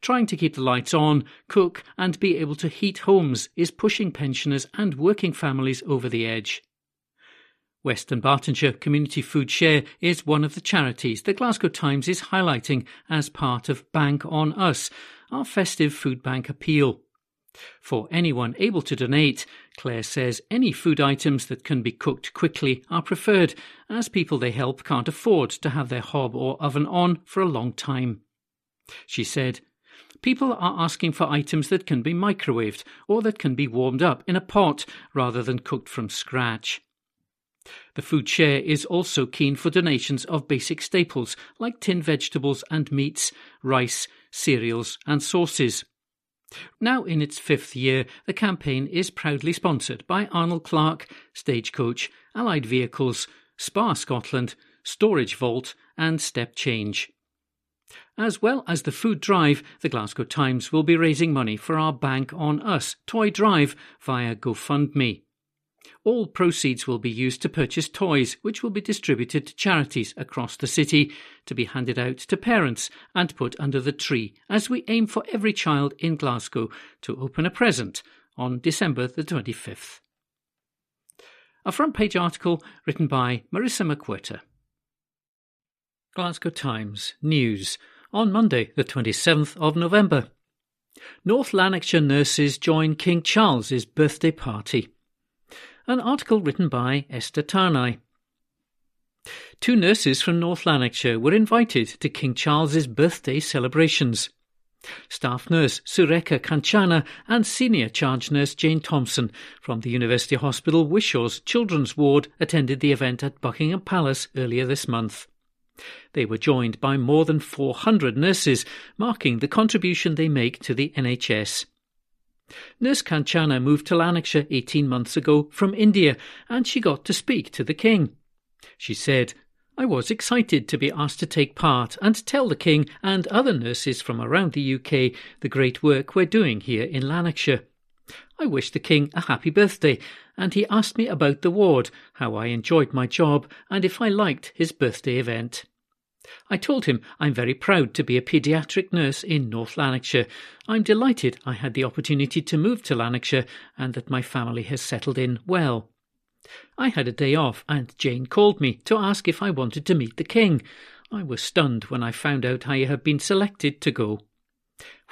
Trying to keep the lights on, cook, and be able to heat homes is pushing pensioners and working families over the edge. West Dunbartonshire Community Food Share is one of the charities the Glasgow Times is highlighting as part of Bank on Us, our festive food bank appeal. For anyone able to donate, Claire says any food items that can be cooked quickly are preferred, as people they help can't afford to have their hob or oven on for a long time. She said, People are asking for items that can be microwaved or that can be warmed up in a pot rather than cooked from scratch. The Food Share is also keen for donations of basic staples like tinned vegetables and meats, rice, cereals, and sauces. Now in its fifth year, the campaign is proudly sponsored by Arnold Clark, Stagecoach, Allied Vehicles, Spar Scotland, Storage Vault, and Step Change. As well as the food drive, the Glasgow Times will be raising money for our Bank on Us toy drive via GoFundMe. All proceeds will be used to purchase toys, which will be distributed to charities across the city to be handed out to parents and put under the tree as we aim for every child in Glasgow to open a present on December the 25th. A front page article written by Marissa McWhirter. Glasgow Times News on Monday, the 27th of November. North Lanarkshire nurses join King Charles's birthday party. An article written by Esther Tarnay. Two nurses from North Lanarkshire were invited to King Charles's birthday celebrations. Staff nurse Sureka Kanchana and senior charge nurse Jane Thompson from the University Hospital Wishaw's Children's Ward attended the event at Buckingham Palace earlier this month. They were joined by more than 400 nurses, marking the contribution they make to the NHS. Nurse Kanchana moved to Lanarkshire 18 months ago from India, and she got to speak to the King. She said, I was excited to be asked to take part and tell the King and other nurses from around the UK the great work we're doing here in Lanarkshire. I wished the King a happy birthday, and he asked me about the ward, how I enjoyed my job, and if I liked his birthday event. I told him I'm very proud to be a paediatric nurse in North Lanarkshire. I'm delighted I had the opportunity to move to Lanarkshire and that my family has settled in well. I had a day off, and Jane called me to ask if I wanted to meet the King. I was stunned when I found out I had been selected to go.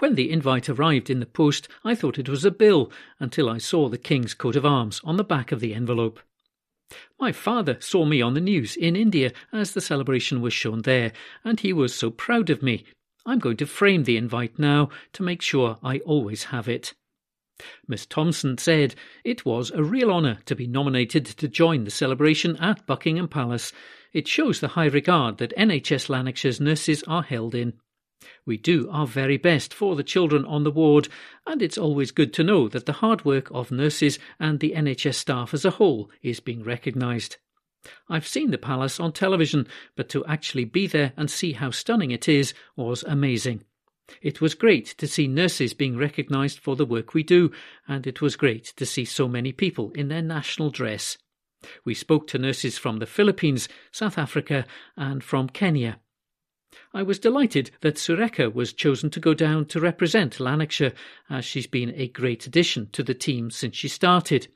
When the invite arrived in the post, I thought it was a bill until I saw the King's coat of arms on the back of the envelope. My father saw me on the news in India as the celebration was shown there, and he was so proud of me. I'm going to frame the invite now to make sure I always have it. Miss Thompson said it was a real honour to be nominated to join the celebration at Buckingham Palace. It shows the high regard that NHS Lanarkshire's nurses are held in. We do our very best for the children on the ward, and it's always good to know that the hard work of nurses and the NHS staff as a whole is being recognised. I've seen the palace on television, but to actually be there and see how stunning it is was amazing. It was great to see nurses being recognised for the work we do, and it was great to see so many people in their national dress. We spoke to nurses from the Philippines, South Africa, and from Kenya. I was delighted that Sureka was chosen to go down to represent Lanarkshire, as she's been a great addition to the team since she started.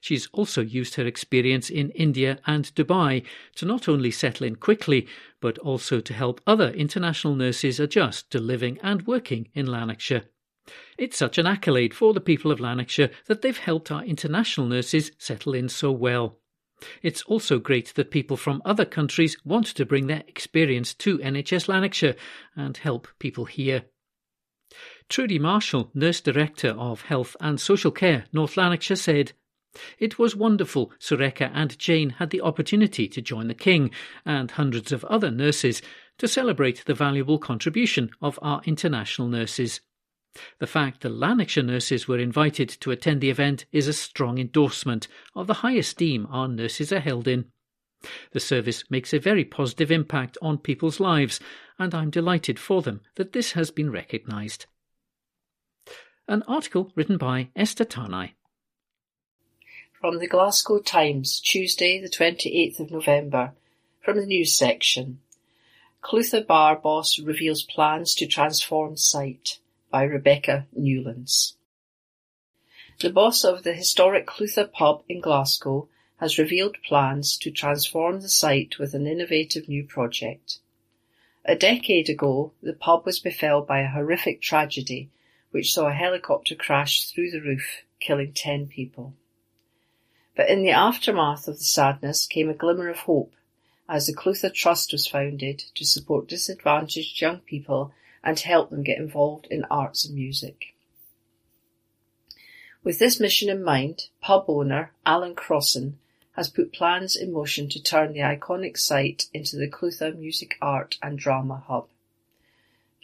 She's also used her experience in India and Dubai to not only settle in quickly, but also to help other international nurses adjust to living and working in Lanarkshire. It's such an accolade for the people of Lanarkshire that they've helped our international nurses settle in so well. It's also great that people from other countries want to bring their experience to NHS Lanarkshire and help people here. Trudi Marshall, Nurse Director of Health and Social Care, North Lanarkshire, said, it was wonderful Sureka and Jane had the opportunity to join the King and hundreds of other nurses to celebrate the valuable contribution of our international nurses. The fact the Lanarkshire nurses were invited to attend the event is a strong endorsement of the high esteem our nurses are held in. The service makes a very positive impact on people's lives, and I'm delighted for them that this has been recognised. An article written by Esther Tarnay. From the Glasgow Times, Tuesday, the 28th of November, from the news section. Clutha bar boss reveals plans to transform site by Rebecca Newlands. The boss of the historic Clutha pub in Glasgow has revealed plans to transform the site with an innovative new project. A decade ago, the pub was befell by a horrific tragedy which saw a helicopter crash through the roof, killing ten people. But in the aftermath of the sadness came a glimmer of hope as the Clutha Trust was founded to support disadvantaged young people and help them get involved in arts and music. With this mission in mind, pub owner Alan Crossan has put plans in motion to turn the iconic site into the Clutha Music Art and Drama Hub.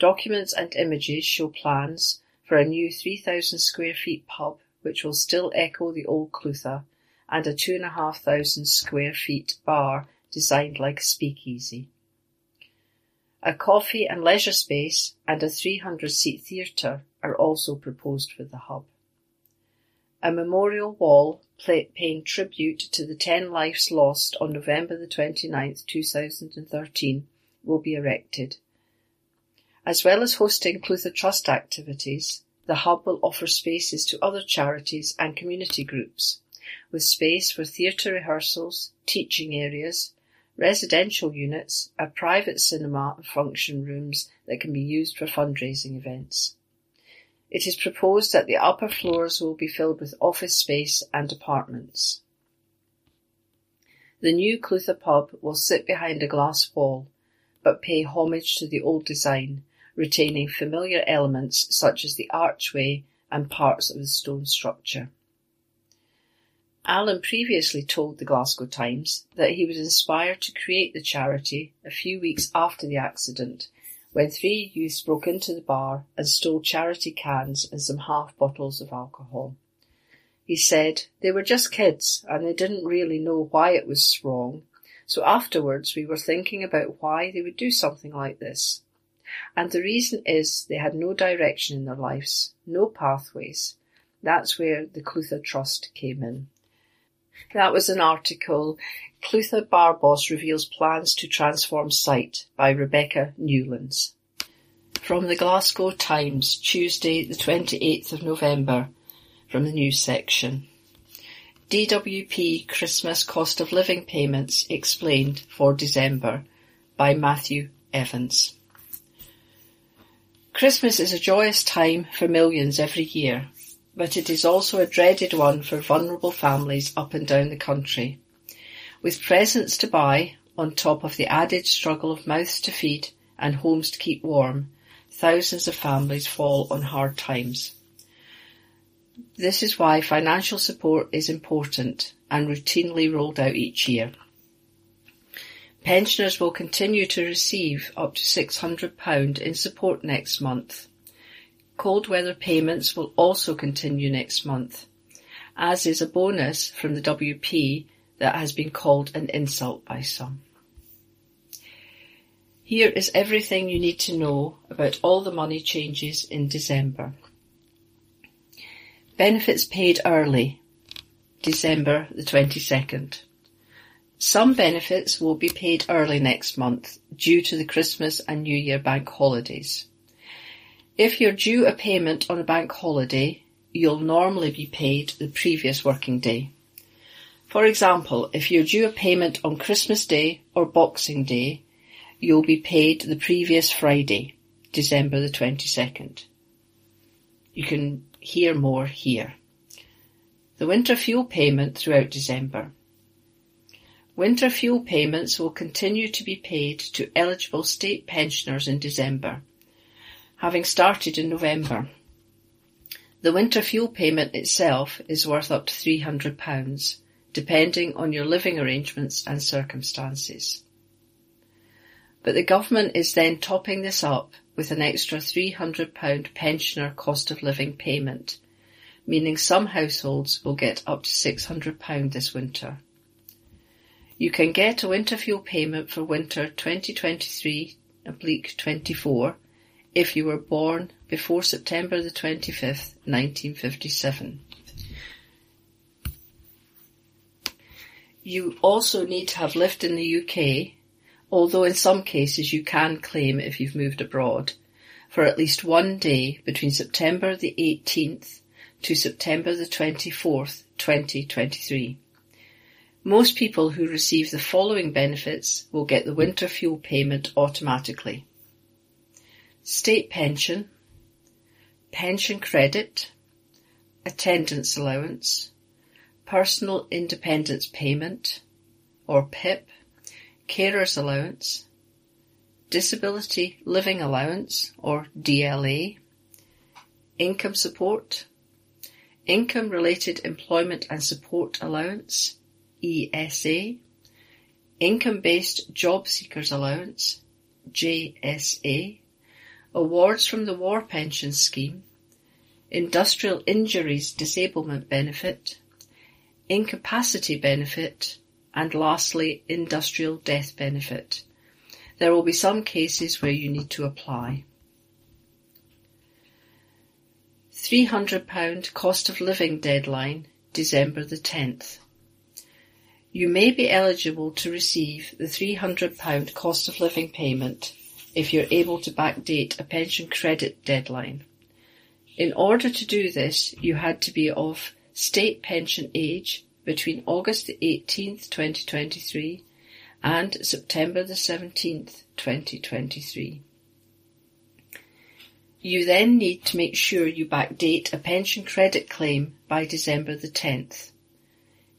Documents and images show plans for a new 3,000 square feet pub which will still echo the old Clutha and a two and a half thousand square feet bar designed like a speakeasy. A coffee and leisure space and a 300 seat theatre are also proposed for the hub. A memorial wall paying tribute to the 10 lives lost on November the 29th, 2013 will be erected. As well as hosting Clutha Trust activities, the hub will offer spaces to other charities and community groups, with space for theatre rehearsals, teaching areas, residential units, a private cinema and function rooms that can be used for fundraising events. It is proposed that the upper floors will be filled with office space and apartments. The new Clutha pub will sit behind a glass wall, but pay homage to the old design, retaining familiar elements such as the archway and parts of the stone structure. Alan previously told the Glasgow Times that he was inspired to create the charity a few weeks after the accident when three youths broke into the bar and stole charity cans and some half bottles of alcohol. He said they were just kids and they didn't really know why it was wrong, so afterwards we were thinking about why they would do something like this. And the reason is they had no direction in their lives, no pathways. That's where the Clutha Trust came in. That was an article, Clutha Bar Boss reveals plans to transform site by Rebecca Newlands. From the Glasgow Times, Tuesday the 28th of November, from the news section. DWP Christmas cost of living payments explained for December by Matthew Evans. Christmas is a joyous time for millions every year but it is also a dreaded one for vulnerable families up and down the country. With presents to buy, on top of the added struggle of mouths to feed and homes to keep warm, thousands of families fall on hard times. This is why financial support is important and routinely rolled out each year. Pensioners will continue to receive up to £600 in support next month. Cold weather payments will also continue next month, as is a bonus from the WP that has been called an insult by some. Here is everything you need to know about all the money changes in December. Benefits paid early, December the 22nd. Some benefits will be paid early next month due to the Christmas and New Year bank holidays. If you're due a payment on a bank holiday, you'll normally be paid the previous working day. For example, if you're due a payment on Christmas Day or Boxing Day, you'll be paid the previous Friday, December the 22nd. You can hear more here. The winter fuel payment throughout December. Winter fuel payments will continue to be paid to eligible state pensioners in December, having started in November. The winter fuel payment itself is worth up to £300, depending on your living arrangements and circumstances. But the government is then topping this up with an extra £300 pensioner cost of living payment, meaning some households will get up to £600 this winter. You can get a winter fuel payment for winter 2023 oblique 24 if you were born before September the 25th, 1957. You also need to have lived in the UK, although in some cases you can claim if you've moved abroad, for at least one day between September the 18th to September the 24th, 2023. Most people who receive the following benefits will get the winter fuel payment automatically. State pension, pension credit, attendance allowance, personal independence payment, or PIP, carer's allowance, disability living allowance, or DLA, income support, income related employment and support allowance, ESA, Income-Based Job Seekers Allowance, JSA, Awards from the War Pension Scheme, Industrial Injuries Disablement Benefit, Incapacity Benefit, and lastly, Industrial Death Benefit. There will be some cases where you need to apply. £300 cost of living deadline, December the 10th. You may be eligible to receive the £300 cost of living payment if you're able to backdate a pension credit deadline. In order to do this, you had to be of state pension age between August the 18th, 2023 and September the 17th, 2023. You then need to make sure you backdate a pension credit claim by December the 10th.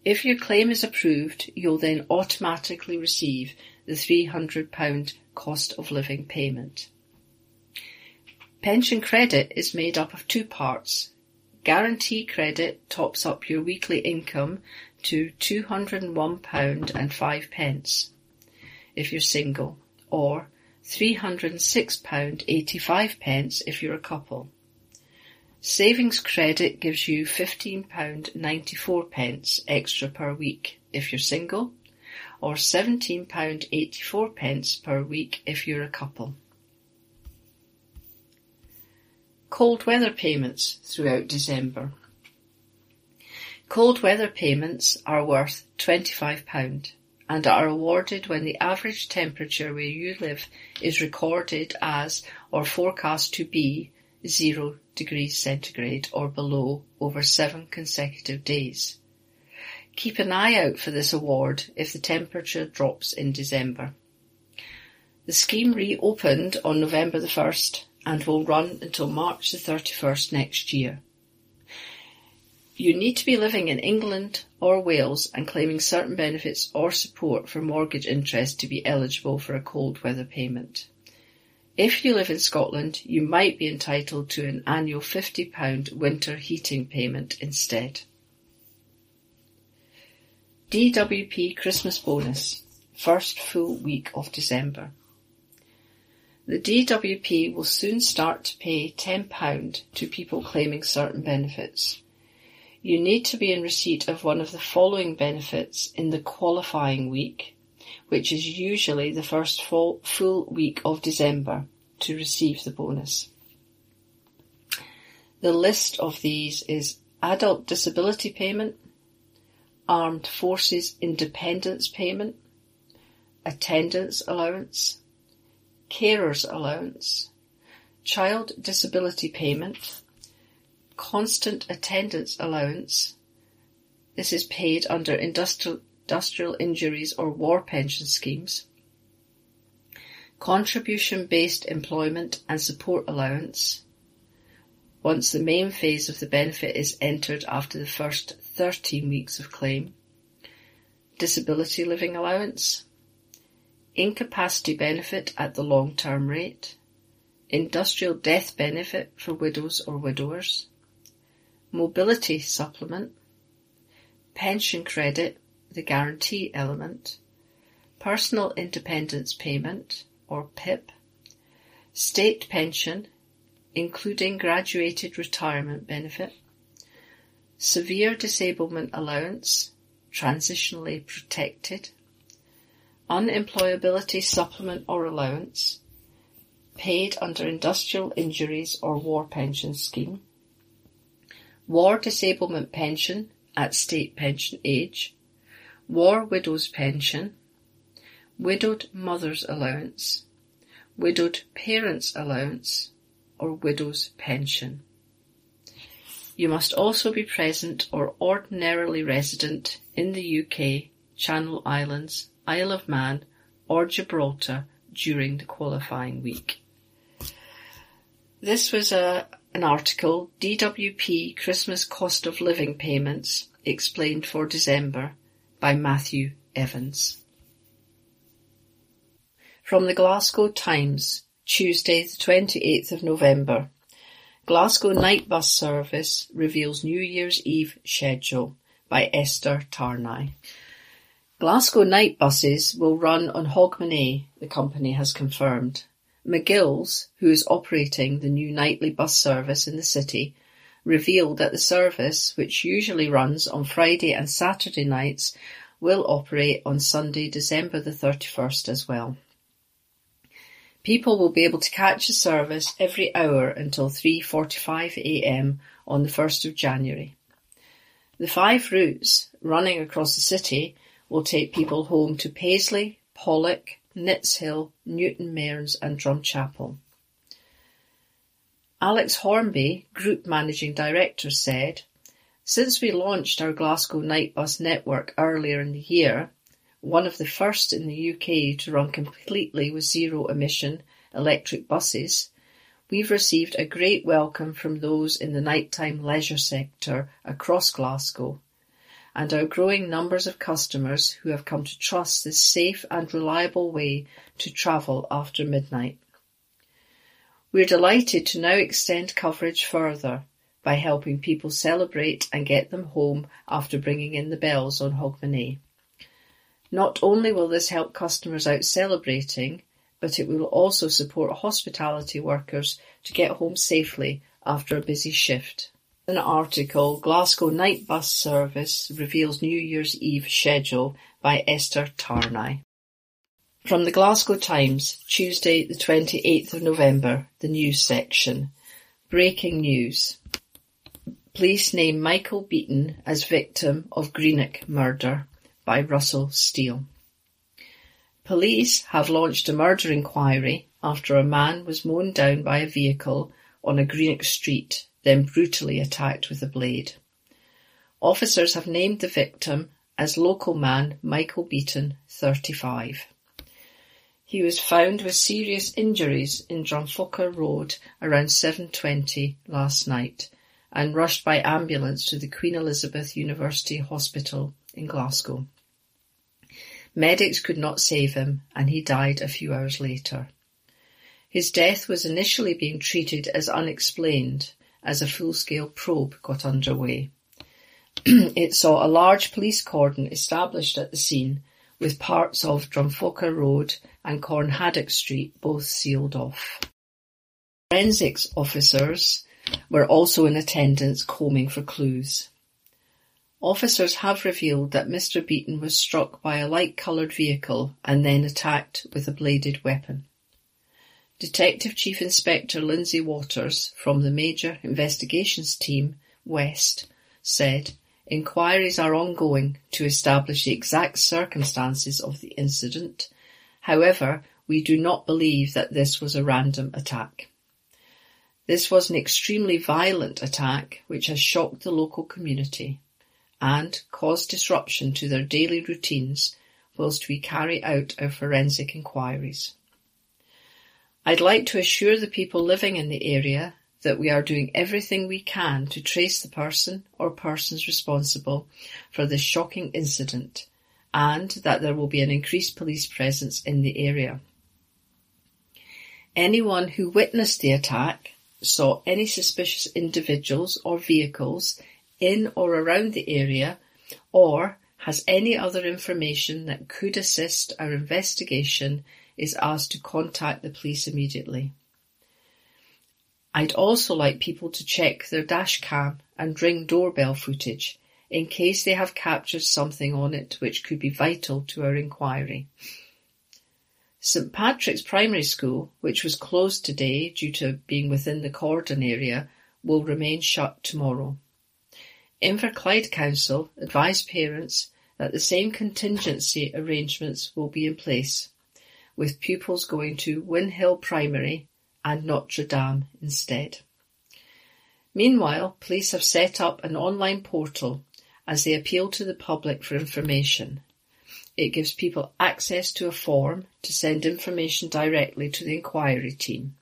If your claim is approved, you'll then automatically receive the £300 cost of living payment. Pension credit is made up of two parts. Guarantee credit tops up your weekly income to £201 and 5 pence if you're single, or £306 85 pence if you're a couple. Savings credit gives you £15.94 pence extra per week if you're single, or £17.84 per week if you're a couple. Cold weather payments throughout December. Cold weather payments are worth £25 and are awarded when the average temperature where you live is recorded as or forecast to be zero degrees centigrade or below over seven consecutive days. Keep an eye out for this award if the temperature drops in December. The scheme reopened on November the 1st and will run until March the 31st next year. You need to be living in England or Wales and claiming certain benefits or support for mortgage interest to be eligible for a cold weather payment. If you live in Scotland, you might be entitled to an annual £50 winter heating payment instead. DWP Christmas bonus, first full week of December. The DWP will soon start to pay £10 to people claiming certain benefits you need to be in receipt of one of the following benefits in the qualifying week, which is usually the first full, week of December, to receive the bonus. The list of these is adult disability payment, armed forces independence payment, attendance allowance, carers allowance, child disability payment, constant attendance allowance. This is paid under industrial, industrial injuries or war pension schemes. Contribution based employment and support allowance. Once the main phase of the benefit is entered after the first 13 weeks of claim. Disability living allowance. Incapacity benefit at the long term rate. Industrial death benefit for widows or widowers mobility supplement, pension credit, the guarantee element, personal independence payment or PIP, state pension, including graduated retirement benefit, severe disablement allowance, transitionally protected, unemployability supplement or allowance, paid under industrial injuries or war pension scheme, War Disablement Pension at state pension age, War Widows Pension, Widowed Mother's Allowance, Widowed Parents Allowance, or Widow's Pension. You must also be present or ordinarily resident in the UK, Channel Islands, Isle of Man, or Gibraltar during the qualifying week. This was a, an article, DWP Christmas Cost of Living Payments Explained for December by Matthew Evans. From the Glasgow Times, Tuesday the 28th of November. Glasgow night bus service reveals New Year's Eve schedule by Esther Tarnay. Glasgow night buses will run on Hogmanay, the company has confirmed. McGill's, who is operating the new nightly bus service in the city, revealed that the service, which usually runs on Friday and Saturday nights, will operate on Sunday, December the 31st as well. People will be able to catch the service every hour until 3.45am on the 1st of January. The five routes running across the city will take people home to Paisley, Pollok, Nitshill, Newton Mearns and Drumchapel. Alex Hornby, Group Managing Director, said, Since we launched our Glasgow night bus network earlier in the year, one of the first in the UK to run completely with zero emission electric buses, we've received a great welcome from those in the nighttime leisure sector across Glasgow and our growing numbers of customers who have come to trust this safe and reliable way to travel after midnight. We're delighted to now extend coverage further by helping people celebrate and get them home after bringing in the bells on Hogmanay. Not only will this help customers out celebrating, but it will also support hospitality workers to get home safely after a busy shift. An article, Glasgow Night Bus Service reveals New Year's Eve schedule by Esther Tarnay. From the Glasgow Times, Tuesday the 28th of November, the news section. Breaking news. Police name Michael Beaton as victim of Greenock murder by Russell Steele. Police have launched a murder inquiry after a man was mown down by a vehicle on a Greenock street then brutally attacked with a blade. Officers have named the victim as local man Michael Beaton, 35. He was found with serious injuries in Drumfrochar Road around 7.20 last night and rushed by ambulance to the Queen Elizabeth University Hospital in Glasgow. Medics could not save him and he died a few hours later. His death was initially being treated as unexplained as a full-scale probe got underway. it saw a large police cordon established at the scene with parts of Drumfrochar Road and Cornhaddock Street both sealed off. Forensics officers were also in attendance combing for clues. Officers have revealed that Mr Beaton was struck by a light-coloured vehicle and then attacked with a bladed weapon. Detective Chief Inspector Lindsay Waters from the Major Investigations Team, West, said inquiries are ongoing to establish the exact circumstances of the incident. However, we do not believe that this was a random attack. This was an extremely violent attack which has shocked the local community and cause disruption to their daily routines whilst we carry out our forensic inquiries. I'd like to assure the people living in the area that we are doing everything we can to trace the person or persons responsible for this shocking incident and that there will be an increased police presence in the area. Anyone who witnessed the attack, saw any suspicious individuals or vehicles in or around the area, or has any other information that could assist our investigation is asked to contact the police immediately. I'd also like people to check their dash cam and ring doorbell footage in case they have captured something on it which could be vital to our inquiry. St Patrick's Primary School, which was closed today due to being within the cordon area, will remain shut tomorrow. Inverclyde Council advised parents that the same contingency arrangements will be in place with pupils going to Whinhill Primary and Notre Dame instead. Meanwhile, police have set up an online portal as they appeal to the public for information. It gives people access to a form to send information directly to the inquiry team.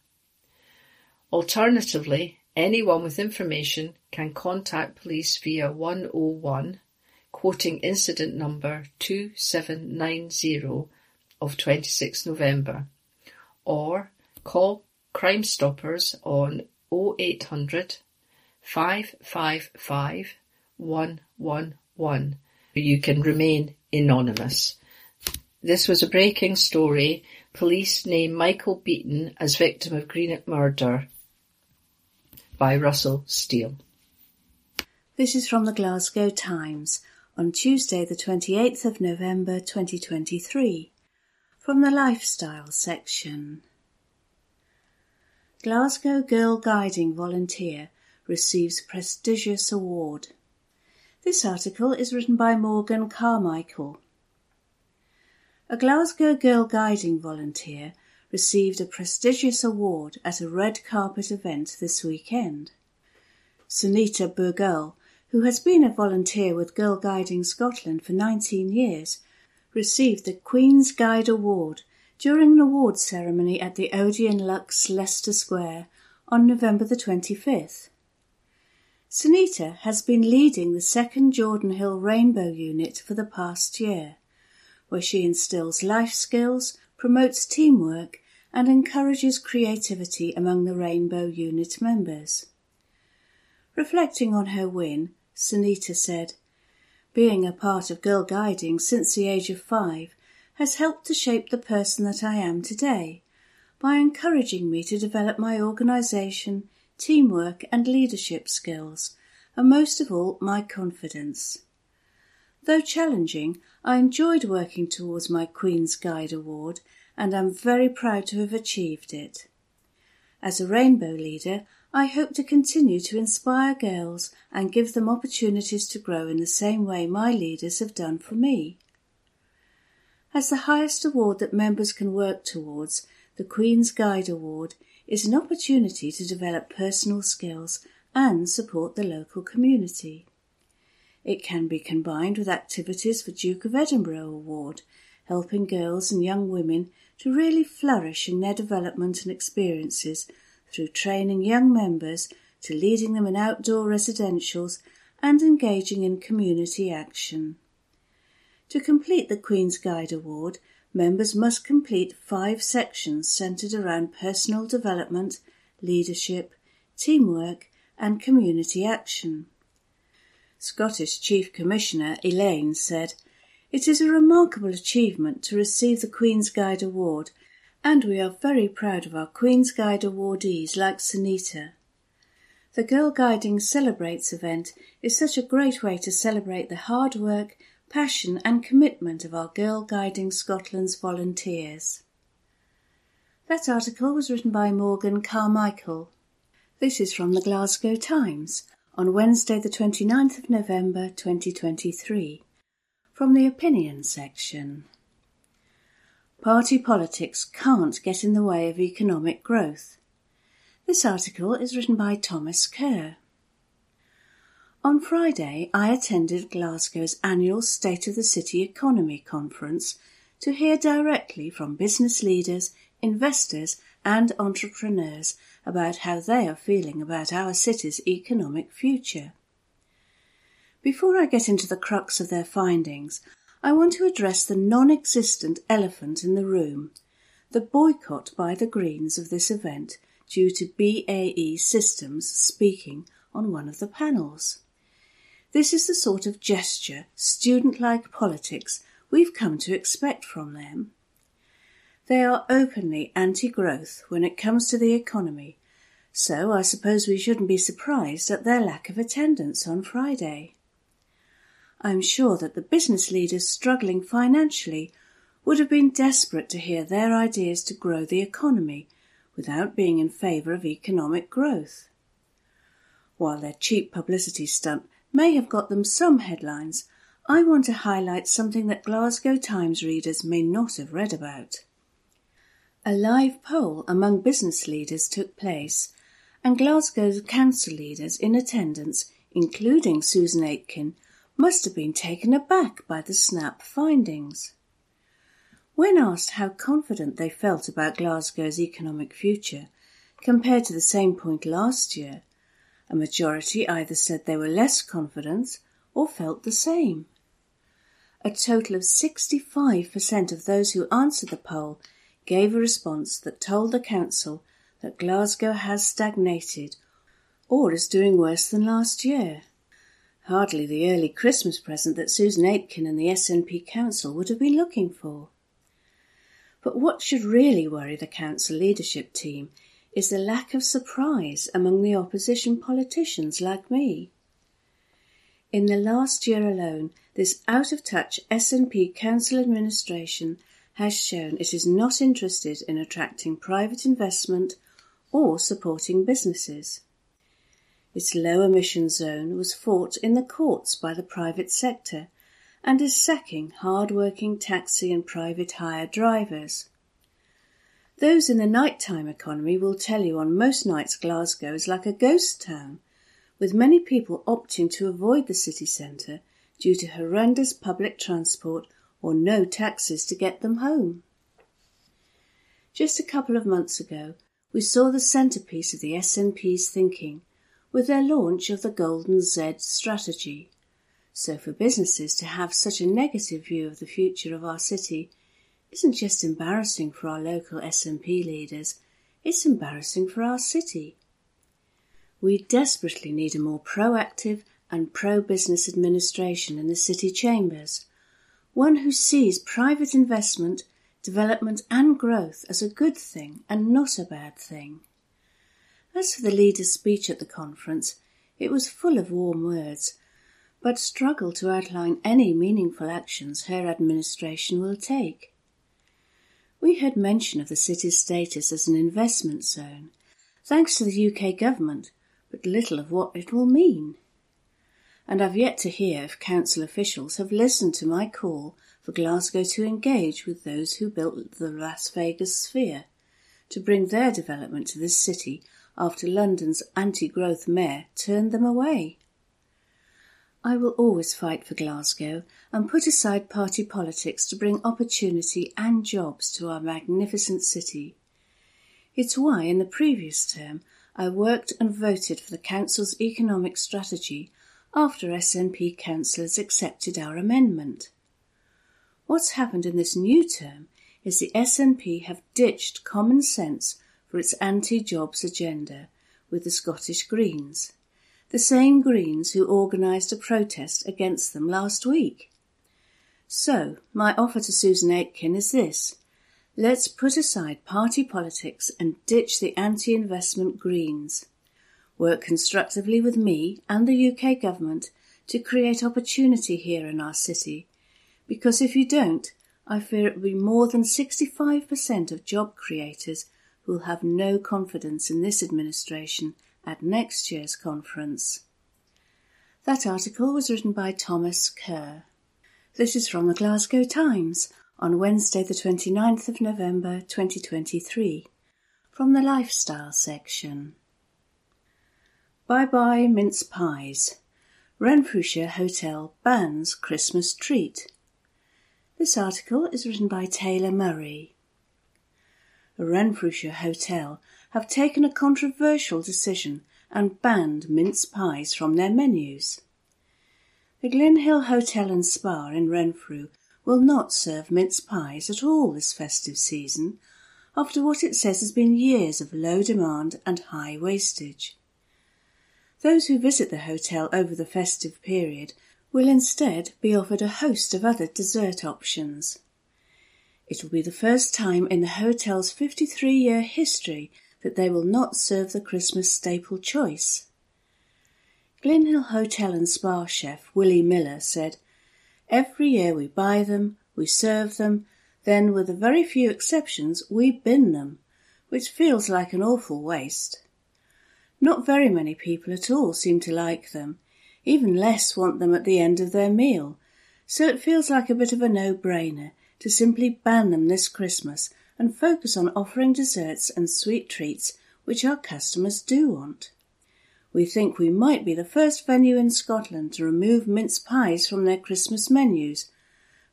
Alternatively, anyone with information can contact police via 101 quoting incident number 2790 of 26 November, or call Crime Stoppers on 0800 555 111. You can remain anonymous. This was a breaking story. Police name Michael Beaton as victim of Greenock murder by Russell Steele. This is from the Glasgow Times on Tuesday the 28th of November 2023 from the Lifestyle section. Glasgow Girl Guiding Volunteer receives prestigious award. This article is written by Morgan Carmichael. A Glasgow Girl Guiding volunteer received a prestigious award at a red carpet event this weekend. Sunita Burgal, who has been a volunteer with Girl Guiding Scotland for 19 years, received the Queen's Guide Award during an awards ceremony at the Odeon Lux Leicester Square on November the 25th. Sunita has been leading the second Jordanhill Rainbow Unit for the past year, where she instills life skills, promotes teamwork, and encourages creativity among the Rainbow Unit members. Reflecting on her win, Sunita said, being a part of Girl Guiding since the age of five has helped to shape the person that I am today by encouraging me to develop my organisation, teamwork, and leadership skills, and most of all, my confidence. Though challenging, I enjoyed working towards my Queen's Guide Award and am very proud to have achieved it. As a Rainbow leader, I hope to continue to inspire girls and give them opportunities to grow in the same way my leaders have done for me. As the highest award that members can work towards, the Queen's Guide Award is an opportunity to develop personal skills and support the local community. It can be combined with activities for Duke of Edinburgh Award, helping girls and young women to really flourish in their development and experiences through training young members to leading them in outdoor residentials and engaging in community action. To complete the Queen's Guide Award, members must complete five sections centred around personal development, leadership, teamwork, and community action. Scottish Chief Commissioner Elaine said, It is a remarkable achievement to receive the Queen's Guide Award, and we are very proud of our Queen's Guide awardees like Sunita. The Girl Guiding Celebrates event is such a great way to celebrate the hard work, passion, and commitment of our Girl Guiding Scotland's volunteers. That article was written by Morgan Carmichael. This is from the Glasgow Times on Wednesday, the 29th of November 2023, from the opinion section. Party politics can't get in the way of economic growth. This article is written by Thomas Kerr. On Friday, I attended Glasgow's annual State of the City Economy Conference to hear directly from business leaders, investors, and entrepreneurs about how they are feeling about our city's economic future. Before I get into the crux of their findings, I want to address the non existent elephant in the room the boycott by the Greens of this event due to BAE Systems speaking on one of the panels. This is the sort of gesture, student like politics, we've come to expect from them. They are openly anti growth when it comes to the economy, so I suppose we shouldn't be surprised at their lack of attendance on Friday. I'm sure that the business leaders struggling financially would have been desperate to hear their ideas to grow the economy without being in favour of economic growth. While their cheap publicity stunt may have got them some headlines, I want to highlight something that Glasgow Times readers may not have read about. A live poll among business leaders took place, and Glasgow's council leaders in attendance, including Susan Aitken, must have been taken aback by the snap findings. When asked how confident they felt about Glasgow's economic future compared to the same point last year, a majority either said they were less confident or felt the same. A total of 65% of those who answered the poll gave a response that told the council that Glasgow has stagnated or is doing worse than last year. Hardly the early Christmas present that Susan Aitken and the SNP Council would have been looking for. But what should really worry the Council leadership team is the lack of surprise among the opposition politicians like me. In the last year alone, this out of touch SNP Council administration has shown it is not interested in attracting private investment or supporting businesses. Its low emission zone was fought in the courts by the private sector and is sacking hard-working taxi and private hire drivers. Those in the nighttime economy will tell you on most nights Glasgow is like a ghost town, with many people opting to avoid the city centre due to horrendous public transport or no taxes to get them home. Just a couple of months ago, we saw the centrepiece of the SNP's thinking with their launch of the Golden Z strategy. So for businesses to have such a negative view of the future of our city isn't just embarrassing for our local SNP leaders, it's embarrassing for our city. We desperately need a more proactive and pro-business administration in the city chambers one who sees private investment, development, and growth as a good thing and not a bad thing. As for the leader's speech at the conference, it was full of warm words, but struggled to outline any meaningful actions her administration will take. We heard mention of the city's status as an investment zone, thanks to the UK government, but little of what it will mean and I've yet to hear if council officials have listened to my call for Glasgow to engage with those who built the Las Vegas Sphere to bring their development to this city after London's anti-growth mayor turned them away. I will always fight for Glasgow and put aside party politics to bring opportunity and jobs to our magnificent city. It's why in the previous term I worked and voted for the Council's economic strategy after SNP councillors accepted our amendment. What's happened in this new term is the SNP have ditched common sense for its anti-jobs agenda with the Scottish Greens, the same Greens who organised a protest against them last week. So, my offer to Susan Aitken is this. Let's put aside party politics and ditch the anti-investment Greens. Work constructively with me and the UK government to create opportunity here in our city, because if you don't, I fear it will be more than 65% of job creators who will have no confidence in this administration at next year's conference. That article was written by Thomas Kerr. This is from the Glasgow Times on Wednesday, the 29th of November 2023, from the Lifestyle section. Bye bye mince pies. Renfrewshire Hotel bans Christmas treat. This article is written by Taylor Murray. Renfrewshire hotel have taken a controversial decision and banned mince pies from their menus. The Glynhill Hotel and Spa in Renfrew will not serve mince pies at all this festive season, after what it says has been years of low demand and high wastage. Those who visit the hotel over the festive period will instead be offered a host of other dessert options. It will be the first time in the hotel's 53 year history that they will not serve the Christmas staple choice. Glynhill Hotel and Spa chef Willie Miller said, Every year we buy them, we serve them, then, with a very few exceptions, we bin them, which feels like an awful waste. Not very many people at all seem to like them, even less want them at the end of their meal, so it feels like a bit of a no-brainer to simply ban them this Christmas and focus on offering desserts and sweet treats which our customers do want. We think we might be the first venue in Scotland to remove mince pies from their Christmas menus,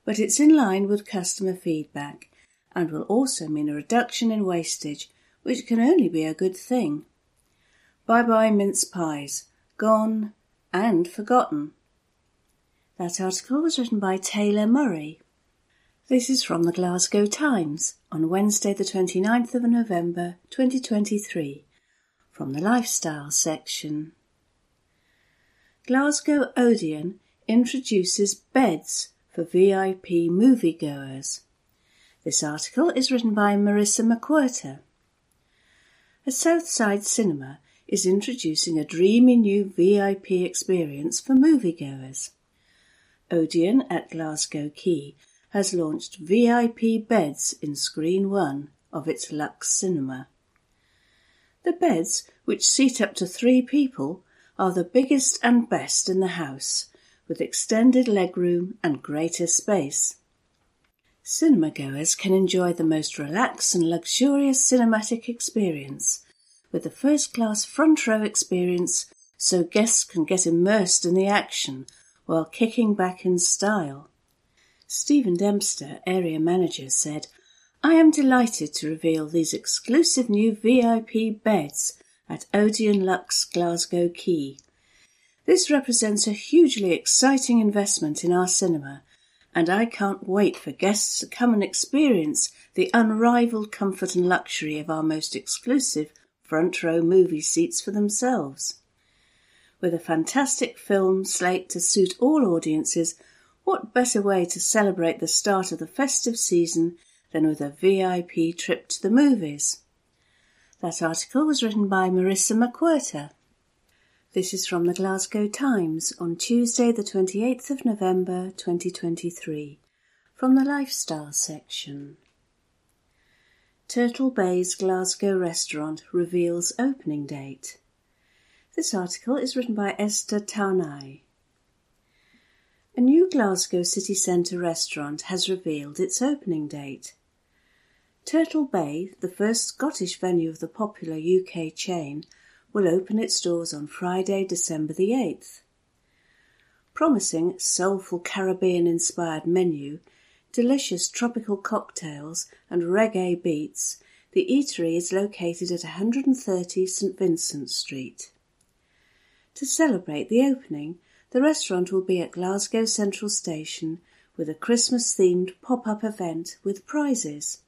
but it's in line with customer feedback and will also mean a reduction in wastage, which can only be a good thing. Bye bye mince pies. Gone, and forgotten. That article was written by Taylor Murray. This is from the Glasgow Times on Wednesday, the 29th of November 2023, from the Lifestyle section. Glasgow Odeon introduces beds for VIP moviegoers. This article is written by Marissa McWhirter. A Southside cinema is introducing a dreamy new VIP experience for moviegoers. Odeon at Glasgow Quay has launched VIP beds in Screen 1 of its Lux Cinema. The beds, which seat up to three people, are the biggest and best in the house, with extended legroom and greater space. Cinema goers can enjoy the most relaxed and luxurious cinematic experience with a first class front row experience so guests can get immersed in the action while kicking back in style. Stephen Dempster, area manager, said, I am delighted to reveal these exclusive new VIP beds at Odeon Lux Glasgow Quay. This represents a hugely exciting investment in our cinema, and I can't wait for guests to come and experience the unrivaled comfort and luxury of our most exclusive front row movie seats for themselves. With a fantastic film slate to suit all audiences, what better way to celebrate the start of the festive season than with a VIP trip to the movies? That article was written by Marissa McWhirter. This is from the Glasgow Times on Tuesday, the 28th of November 2023, from the Lifestyle section. Turtle Bay's Glasgow restaurant reveals opening date. This article is written by Esther Tarnay. A new Glasgow city centre restaurant has revealed its opening date. Turtle Bay, the first Scottish venue of the popular UK chain, will open its doors on Friday, December the 8th. Promising soulful Caribbean inspired menu, delicious tropical cocktails, and reggae beats, The eatery is located at 130 St Vincent Street. To celebrate the opening, the restaurant will be at Glasgow Central Station with a Christmas themed pop up event with prizes.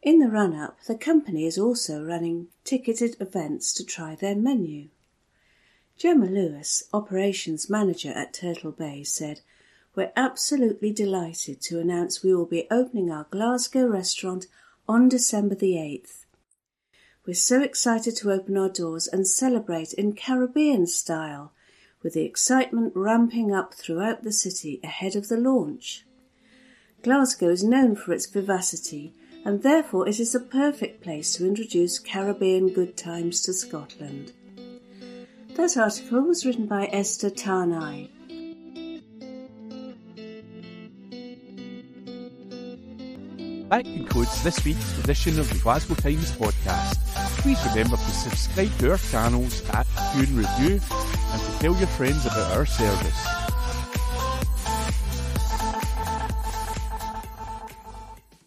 In the run up, the company is also running ticketed events to try their menu. Gemma Lewis, operations manager at Turtle Bay, said, We're absolutely delighted to announce we will be opening our Glasgow restaurant on December the 8th. We're so excited to open our doors and celebrate in Caribbean style, with the excitement ramping up throughout the city ahead of the launch. Glasgow is known for its vivacity, and therefore it is the perfect place to introduce Caribbean good times to Scotland. That article was written by Esther Tarnay. That concludes this week's edition of the Glasgow Times podcast. Please remember to subscribe to our channels at Cue and Review and to tell your friends about our service.